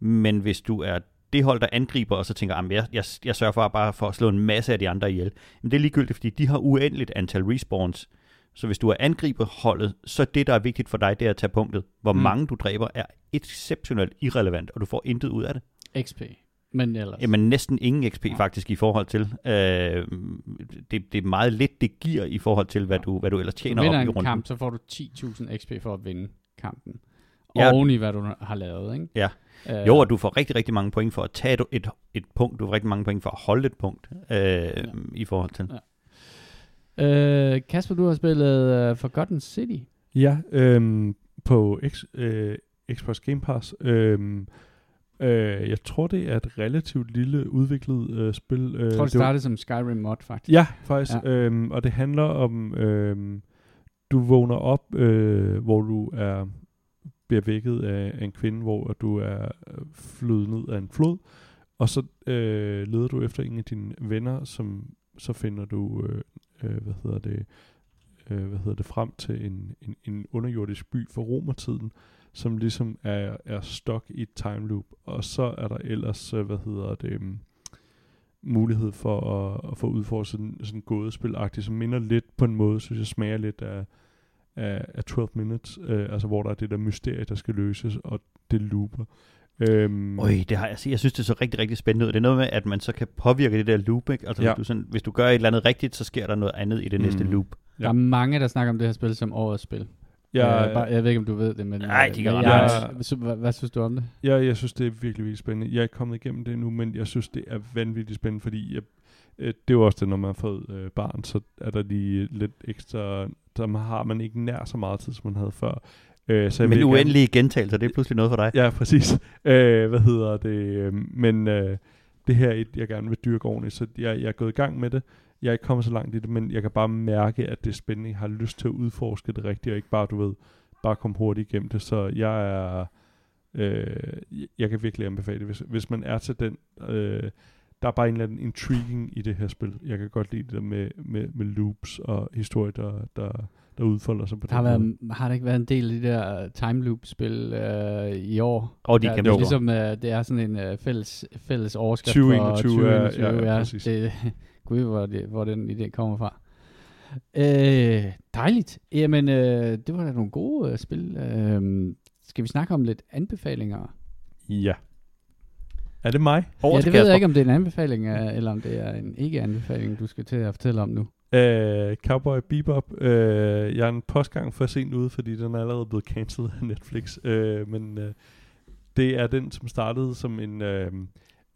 Men hvis du er det hold, der angriber, og så tænker, at jeg, jeg, jeg sørger for bare for at slå en masse af de andre ihjel, men det er ligegyldigt, fordi de har uendeligt antal respawns. Så hvis du er angriberholdet, så det, der er vigtigt for dig, det er at tage punktet. Hvor mm. mange du dræber, er exceptionelt irrelevant, og du får intet ud af det. XP. Men ellers. Jamen næsten ingen XP ja. faktisk i forhold til. Øh, det, det er meget lidt, det giver i forhold til, hvad, du, hvad du ellers tjener op i runden. en kamp, så får du 10.000 XP for at vinde kampen. Ja. Oven i, hvad du har lavet, ikke? Ja. Øh, jo, og du får rigtig, rigtig mange point for at tage et, et punkt. Du får rigtig mange point for at holde et punkt øh, ja. i forhold til. Ja. Øh, Kasper, du har spillet uh, Forgotten City. Ja, øh, på X, øh, Xbox Game Pass. Øh, Øh, jeg tror, det er et relativt lille udviklet øh, spil. Øh, jeg tror, det startede det som Skyrim mod, faktisk. Ja, faktisk. Ja. Øhm, og det handler om, øh, du vågner op, øh, hvor du er bliver vækket af, en kvinde, hvor du er flydet ned af en flod, og så øh, leder du efter en af dine venner, som så finder du, øh, øh, hvad hedder det, øh, hvad hedder det, frem til en, en, en underjordisk by for romertiden, som ligesom er, er stok i et time loop. Og så er der ellers, øh, hvad hedder det, um, mulighed for at, at få udfordret sådan, sådan gådespil-agtigt, som minder lidt på en måde, synes jeg smager lidt af, af, af 12 Minutes, øh, altså hvor der er det der mysterie, der skal løses, og det looper. Øhm. Øj, det har jeg, jeg synes, det er så rigtig, rigtig spændende ud. Det er noget med, at man så kan påvirke det der loop, ikke? Altså, ja. hvis, du sådan, hvis du gør et eller andet rigtigt, så sker der noget andet i det mm. næste loop. Ja. Der er mange, der snakker om det her spil som årets spil. Jeg, øh, bare, jeg ved ikke, om du ved det, men... Nej, de kan jeg, jeg, hvad, hvad synes du om det? Ja, jeg synes, det er virkelig, virkelig spændende. Jeg er ikke kommet igennem det nu, men jeg synes, det er vanvittigt spændende, fordi jeg, øh, det er jo også det, når man har fået øh, barn, så er der lige lidt ekstra... Der har man ikke nær så meget tid, som man havde før. Øh, så men uendelige gerne... gentagelser, det er pludselig noget for dig. Ja, præcis. Øh, hvad hedder det? Øh, men øh, det her er et, jeg gerne vil dyrke ordentligt, så jeg, jeg er gået i gang med det jeg er ikke kommet så langt i det, men jeg kan bare mærke, at det er spændende. Jeg har lyst til at udforske det rigtigt, og ikke bare, du ved, bare komme hurtigt igennem det. Så jeg er... Øh, jeg kan virkelig anbefale det, hvis, hvis man er til den... Øh, der er bare en eller anden intriguing i det her spil. Jeg kan godt lide det med, med, med loops og historie, der, der, der udfolder sig på der har, været, har der ikke været en del af de der time loop-spil øh, i år? Og de kan det, ligesom, øh, det er sådan en øh, fælles, fælles overskrift 2021, for 2021. Ja, ja, ja, præcis. Det, Gud, hvor, det, hvor den idé kommer fra. Øh, dejligt. Jamen, øh, det var da nogle gode øh, spil. Øh, skal vi snakke om lidt anbefalinger? Ja. Er det mig? Over ja, det ved jeg ikke, om det er en anbefaling, øh, eller om det er en ikke-anbefaling, du skal til at fortælle om nu. Uh, Cowboy Bebop. Uh, jeg er en postgang for sent ude, fordi den er allerede blevet cancelled af Netflix. Uh, men uh, det er den, som startede som en... Uh,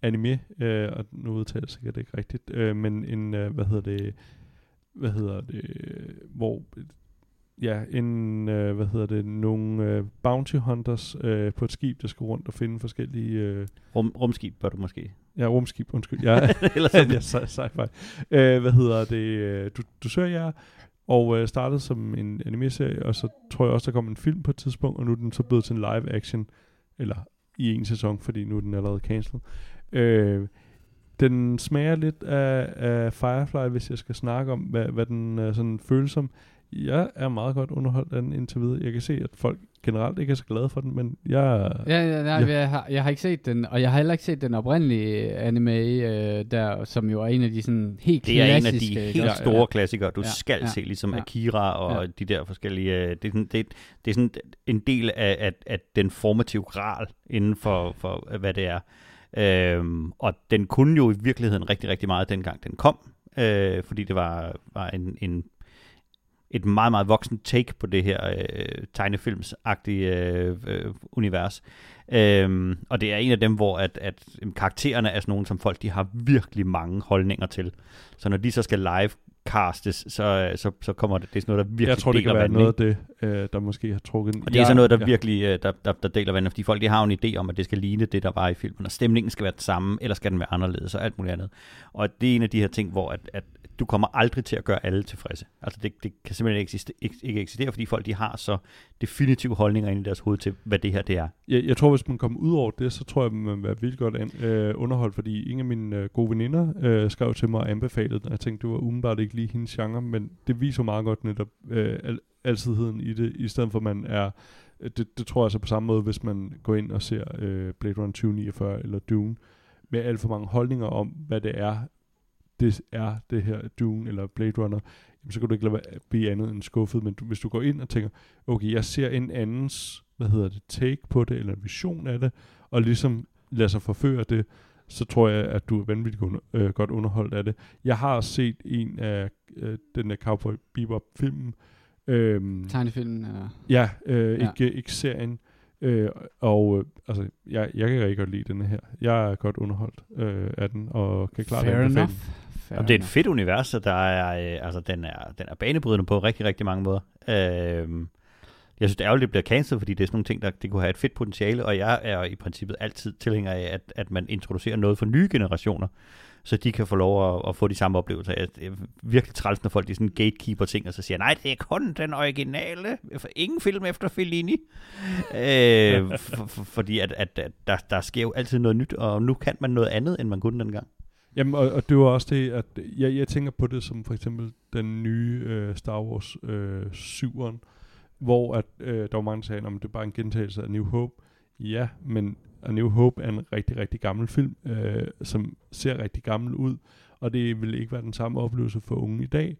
anime, øh, og nu udtaler jeg sikkert ikke rigtigt, øh, men en, øh, hvad hedder det, hvad hedder det, hvor, ja, en, øh, hvad hedder det, nogle øh, bounty hunters øh, på et skib, der skal rundt og finde forskellige... Øh, Rum, rumskib bør du måske. Ja, rumskib, undskyld. Ja, Eller sådan. ja, sci-fi. Øh, hvad hedder det, øh, du, du søger jer, og øh, startede som en anime-serie, og så tror jeg også, der kom en film på et tidspunkt, og nu er den så blevet til en live action, eller i en sæson, fordi nu er den allerede cancelled. Øh, den smager lidt af, af Firefly, hvis jeg skal snakke om, hvad, hvad den uh, sådan føles som. Jeg er meget godt underholdt af den indtil videre. Jeg kan se, at folk generelt ikke er så glade for den, men jeg... Ja, ja, nej, jeg, jeg, har, jeg har ikke set den, og jeg har heller ikke set den oprindelige anime, øh, der, som jo er en af de sådan helt klassiske... Det er en af de helt ja, store ja, klassikere, du ja, skal ja, se, ligesom ja, Akira og ja. de der forskellige... Øh, det, er sådan, det, det er sådan en del af, af, af den formative gral inden for, for, hvad det er. Øhm, og den kunne jo i virkeligheden rigtig, rigtig meget dengang den kom, øh, fordi det var, var en, en et meget, meget voksen take på det her øh, tegnefilmsagtige øh, øh, univers. Øhm, og det er en af dem, hvor at, at karaktererne er sådan nogle, som folk de har virkelig mange holdninger til. Så når de så skal live castes, så, så, så kommer det, det er sådan noget, der virkelig Jeg tror, det kan være noget af det, øh, der måske har trukket... og det er sådan noget, der ja. virkelig øh, der, der, der deler vandet, fordi folk de har en idé om, at det skal ligne det, der var i filmen, og stemningen skal være den samme, eller skal den være anderledes, og alt muligt andet. Og det er en af de her ting, hvor at, at du kommer aldrig til at gøre alle tilfredse. Altså det, det kan simpelthen ikke eksistere, ikke, ikke eksistere, fordi folk de har så definitive holdninger inde i deres hoved til, hvad det her det er. Jeg, jeg tror, hvis man kommer ud over det, så tror jeg, man vil være vildt godt an, øh, underholdt, fordi en af mine øh, gode veninder øh, skrev til mig og anbefalede den, jeg tænkte, det var umiddelbart ikke lige hendes genre, men det viser meget godt netop øh, al, altidheden i det, i stedet for at man er, øh, det, det tror jeg så på samme måde, hvis man går ind og ser øh, Blade Runner 2049 eller Dune, med alt for mange holdninger om, hvad det er, det er det her Dune eller Blade Runner, jamen, så kan du ikke lade være, blive andet end skuffet, men du, hvis du går ind og tænker, okay, jeg ser en andens, hvad hedder det, take på det, eller en vision af det, og ligesom lader sig forføre det, så tror jeg, at du er vanvittigt under, øh, godt underholdt af det. Jeg har set en af øh, den der Cowboy Bebop-filmen. Øhm, Tegnefilmen, eller... ja, øh, Ja. ikke, ikke serien. Øh, og øh, altså, jeg, jeg kan rigtig godt lide den her. Jeg er godt underholdt øh, af den, og kan klart anbefale den. Jamen, det er et fedt univers, og der er, øh, altså, den, er, den er banebrydende på rigtig, rigtig mange måder. Øh, jeg synes, det er ærgerligt, det bliver cancelled, fordi det er sådan nogle ting, der det kunne have et fedt potentiale, og jeg er i princippet altid tilhænger af, at, at man introducerer noget for nye generationer, så de kan få lov at, at få de samme oplevelser. Jeg- er virkelig træls, når folk de sådan gatekeeper ting, og så siger, nej, det er kun den originale, for ingen film efter Fellini. øh, for, for, fordi at, at, at der, der sker jo altid noget nyt, og nu kan man noget andet, end man kunne dengang. Jamen, og, og det var også det, at jeg, jeg tænker på det som for eksempel den nye øh, Star Wars øh, 7'eren, hvor at, øh, der var mange, der sagde, at det er bare en gentagelse af New Hope. Ja, men A New Hope er en rigtig, rigtig gammel film, øh, som ser rigtig gammel ud, og det vil ikke være den samme oplevelse for unge i dag.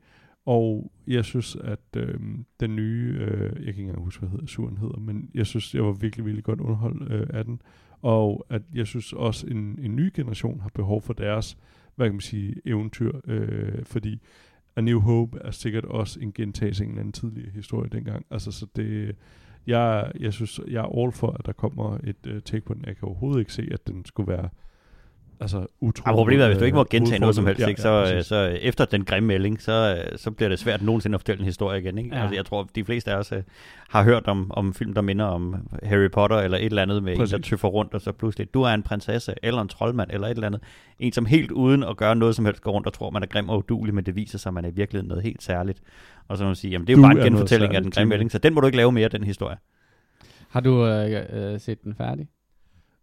Og jeg synes, at øh, den nye, øh, jeg kan ikke engang huske, hvad hedder, suren hedder, men jeg synes, jeg var virkelig, virkelig godt underholdt øh, af den. Og at jeg synes også, en, en ny generation har behov for deres, hvad kan man sige, eventyr, øh, fordi A New Hope er sikkert også en gentagelse af en eller anden tidligere historie dengang. Altså, så det, jeg, jeg synes, jeg er all for, at der kommer et uh, take på den. Jeg kan overhovedet ikke se, at den skulle være altså utro. Ja, problemet er, hvis du ikke må øh, gentage noget som helst, ja, ikke, ja, så, præcis. så efter den grimme melding, så, øh, så bliver det svært nogensinde at fortælle en historie igen. Ikke? Ja. Altså, jeg tror, de fleste af os øh, har hørt om, om film, der minder om Harry Potter, eller et eller andet med Præcis. en, der tøffer rundt, og så pludselig, du er en prinsesse, eller en troldmand, eller et eller andet. En, som helt uden at gøre noget som helst går rundt og tror, man er grim og udulig, men det viser sig, at man er i virkeligheden noget helt særligt. Og så må man sige, jamen det er jo Du bare en genfortælling af den grimme melding, så den må du ikke lave mere, den historie. Har du øh, øh, set den færdig?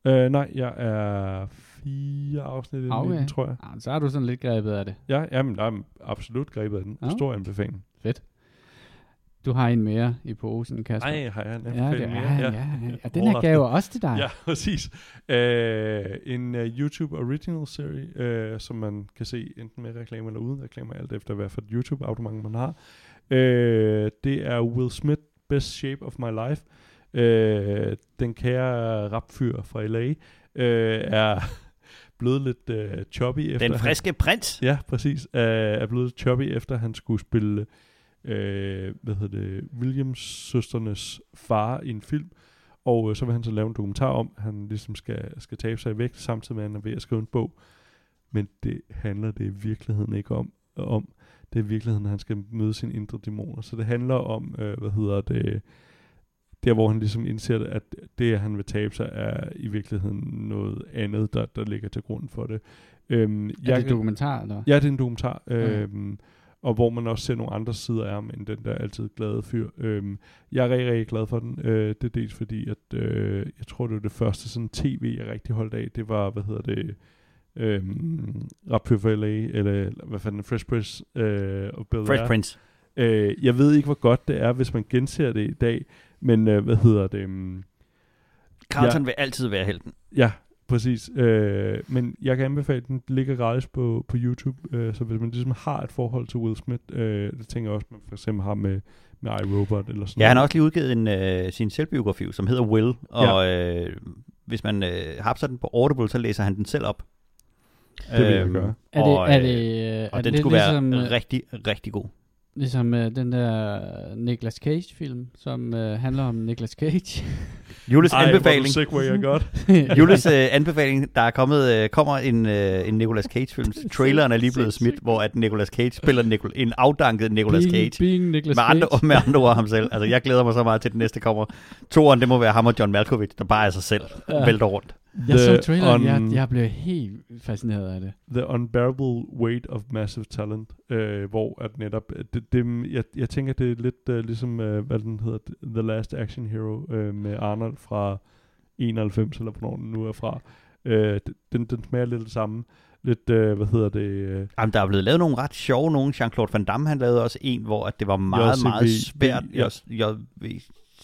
Øh, nej, jeg er fire afsnit Okay. den, tror jeg. Ah, så har du sådan lidt grebet af det. Ja, jamen, der er absolut grebet af den. Ja. Stor anbefaling. Du har en mere i posen, Kasper. Nej, har jeg en ja, det, ja, mere? ja, ja, ja. Og den her gave er også til dig. Ja, præcis. Øh, en uh, YouTube original serie, øh, som man kan se enten med reklame eller uden reklame, alt efter hvad for et YouTube abonnement man har. Øh, det er Will Smith, Best Shape of My Life. Øh, den kære rapfyr fra LA øh, er blevet lidt øh, choppy efter Den han- friske prins. Ja, præcis. Uh, er blevet choppy efter han skulle spille øh, hvad hedder det, Williams søsternes far i en film. Og øh, så vil han så lave en dokumentar om, at han ligesom skal, skal tabe sig i vægt, samtidig med at han er ved at skrive en bog. Men det handler det i virkeligheden ikke om. om. Det er i virkeligheden, at han skal møde sine indre dæmoner. Så det handler om, øh, hvad hedder det, der hvor han ligesom indser, at det, at han vil tabe sig, er i virkeligheden noget andet, der, der ligger til grund for det. Øhm, Er det dokumentar, eller? Ja, det er en dokumentar. Okay. Øhm, og hvor man også ser nogle andre sider af ham, end den der altid glade fyr. Øhm, jeg er rigtig, rigtig glad for den. Øh, det er dels fordi, at øh, jeg tror, det var det første sådan tv, jeg rigtig holdt af. Det var, hvad hedder det, øhm, Rapfyr for LA, eller hvad fanden, Fresh Prince øh, og Bel Fresh. Prince. Øh, jeg ved ikke, hvor godt det er, hvis man genser det i dag, men øh, hvad hedder det? Um, Carlton Ja. vil altid være helten. Ja, præcis. Øh, men jeg kan anbefale, den ligger gratis på, på YouTube. Øh, så hvis man ligesom har et forhold til Will Smith, øh, det tænker jeg også, man for eksempel har med, med iRobot eller sådan Ja, han har også lige udgivet en, øh, sin selvbiografi, som hedder Will, og øh, hvis man øh, hapser den på Audible, så læser han den selv op. Det vil jeg gøre. Er det, og, er øh, det, øh, er og det den skulle ligesom, være øh, rigtig, rigtig god. Ligesom øh, den der Nicolas Cage-film, som øh, handler om Nicolas Cage. Jules Ej, anbefaling. hvor du segwayer godt. Jules øh, anbefaling, der er kommet, øh, kommer en, øh, en Nicolas Cage-film. Traileren er lige blevet smidt, hvor at Nicolas Cage spiller Nicol- en afdanket Nicolas Cage. Being, Nicolas Med andre, Cage. med andre ord ham selv. Altså, jeg glæder mig så meget til, den næste kommer. Toren, det må være ham og John Malkovich, der bare er sig selv. Ja. Vælter rundt. Jeg så The traileren, jeg, un- jeg blev helt fascineret af det. The Unbearable Weight of Massive Talent, øh, hvor at netop, øh, det, det, jeg, jeg tænker, det er lidt øh, ligesom, øh, hvad den hedder, The Last Action Hero øh, med Arnold fra 91, eller hvornår den nu er fra. Øh, den, den smager lidt det samme. Lidt, øh, hvad hedder det? Øh, Jamen, der er blevet lavet nogle ret sjove nogle. Jean-Claude Van Damme, han lavede også en, hvor at det var meget, JCVD, meget svært. ja.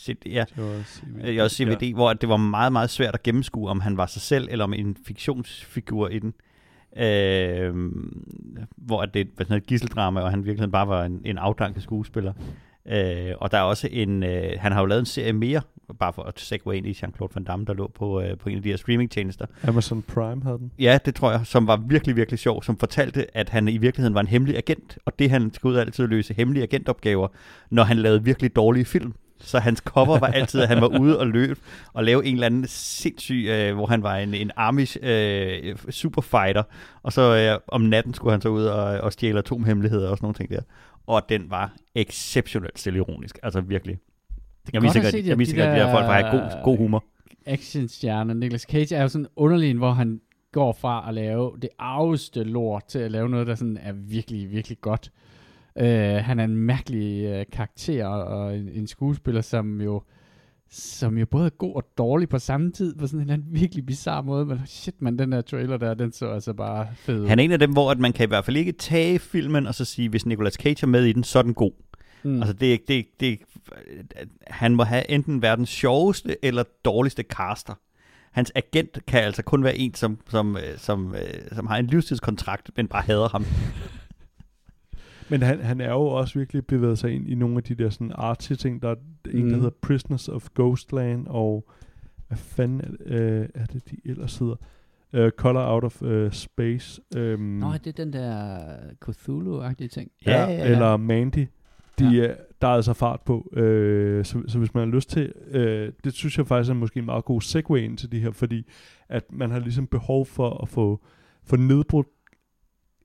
JCVD, ja. det var CVD. Øh, også CVD, ja. hvor det var meget, meget svært at gennemskue, om han var sig selv, eller om en fiktionsfigur i den. Øh, hvor at det var sådan et gisseldrama, og han virkelig bare var en, en afdanket skuespiller. Øh, og der er også en, øh, han har jo lavet en serie mere, bare for at segue ind i Jean-Claude Van Damme, der lå på, øh, på en af de her streamingtjenester. Amazon Prime havde den. Ja, det tror jeg, som var virkelig, virkelig sjov, som fortalte, at han i virkeligheden var en hemmelig agent, og det han skulle ud altid løse hemmelige agentopgaver, når han lavede virkelig dårlige film. Så hans cover var altid, at han var ude og løb og lave en eller anden sindssyg, øh, hvor han var en, en Amish øh, superfighter, og så øh, om natten skulle han så ud og, og stjæle atomhemmeligheder og sådan nogle ting der. Og den var exceptionelt selvironisk, altså virkelig. Jeg godt viser at godt, de- jeg viser de at de her folk har der- god, god humor. Actionstjerne. Nicolas Cage er jo sådan underlig, hvor han går fra at lave det arveste lort til at lave noget, der sådan er virkelig, virkelig godt. Uh, han er en mærkelig uh, karakter og en, en skuespiller, som jo som jo både er god og dårlig på samme tid, på sådan en eller anden virkelig bizarre måde, men shit man, den der trailer der, den så altså bare fed. Han er en af dem, hvor at man kan i hvert fald ikke tage filmen og så sige, hvis Nicolas Cage er med i den, så er den god. mm. Mm. Altså det, det, det, han må have enten verdens sjoveste eller dårligste caster. Hans agent kan altså kun være en, som, som, øh, som, øh, som har en livstidskontrakt, men bare hader ham. Men han, han er jo også virkelig bevæget sig ind i nogle af de der sådan artsy ting. Der er en, Mm. der hedder Prisoners of Ghostland, og hvad fanden er det, øh, er det de ellers hedder? Uh, Color Out of uh, Space. Um, Nå, det er den der Cthulhu-agtige ting. Ja, ja, ja. Eller Mandy. De, Ja. ja. Der er altså fart på. Øh, så, så hvis man har lyst til, øh, det synes jeg faktisk er måske en meget god segue ind til det her, fordi at man har ligesom behov for at få, få nedbrudt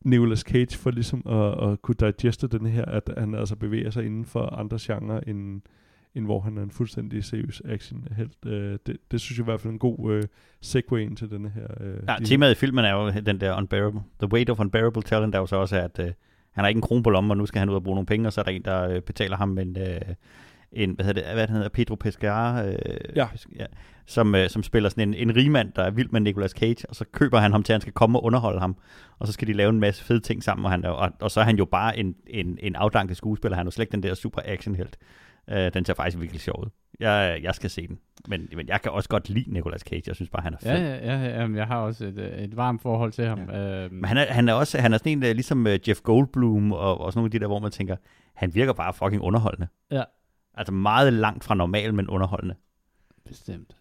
Nicolas Cage for ligesom at, at kunne digeste den her, at han altså bevæger sig inden for andre genrer, end, end hvor han er en fuldstændig seriøs action helt. Øh, det, det synes jeg i hvert fald er en god øh, segue ind til denne her. Øh, Ja, de- temaet i filmen er jo den der unbearable. The weight of unbearable talent er jo så også, at øh, han har ikke en krone på lommen, og nu skal han ud og bruge nogle penge, og så er der en, der øh, betaler ham en, øh, en hvad hedder det, hvad hedder Pedro Pescara, øh, Ja. ja som, øh, som spiller sådan en, en rigmand, der er vild med Nicolas Cage, og så køber han ham til, at han skal komme og underholde ham, og så skal de lave en masse fede ting sammen, og, han og, og så er han jo bare en, en, en afdanket skuespiller, han er jo slet ikke den der super actionhelt. Øh, den ser faktisk virkelig sjov ud. Jeg, jeg skal se den, men, men jeg kan også godt lide Nicolas Cage, jeg synes bare, han er fed. Ja, ja, ja, jamen, jeg har også et, øh, et varmt forhold til ham. Ja. Øhm, Men han er, han er også han er sådan en, ligesom øh, Jeff Goldblum og, og sådan nogle af de der, hvor man tænker, han virker bare fucking underholdende. Ja. Altså meget langt fra normal, men underholdende. Bestemt.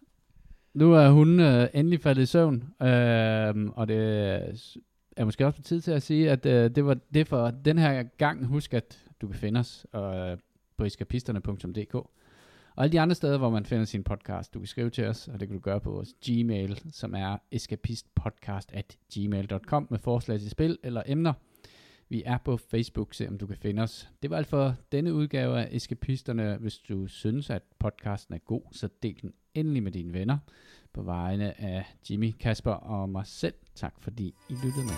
Nu er hun øh, endelig faldet i søvn, øh, og det er måske også på tid til at sige, at øh, det var det for den her gang. Husk, at du kan finde os øh, på eskapisterne.dk. Og alle de andre steder, hvor man finder sin podcast, du kan skrive til os, og det kan du gøre på vores Gmail, som er escapistpodcast at gmail.com med forslag til spil eller emner. Vi er på Facebook, se om du kan finde os. Det var alt for denne udgave af Eskapisterne. Hvis du synes, at podcasten er god, så del den endelig med dine venner. På vegne af Jimmy, Kasper og mig selv, tak fordi I lyttede med.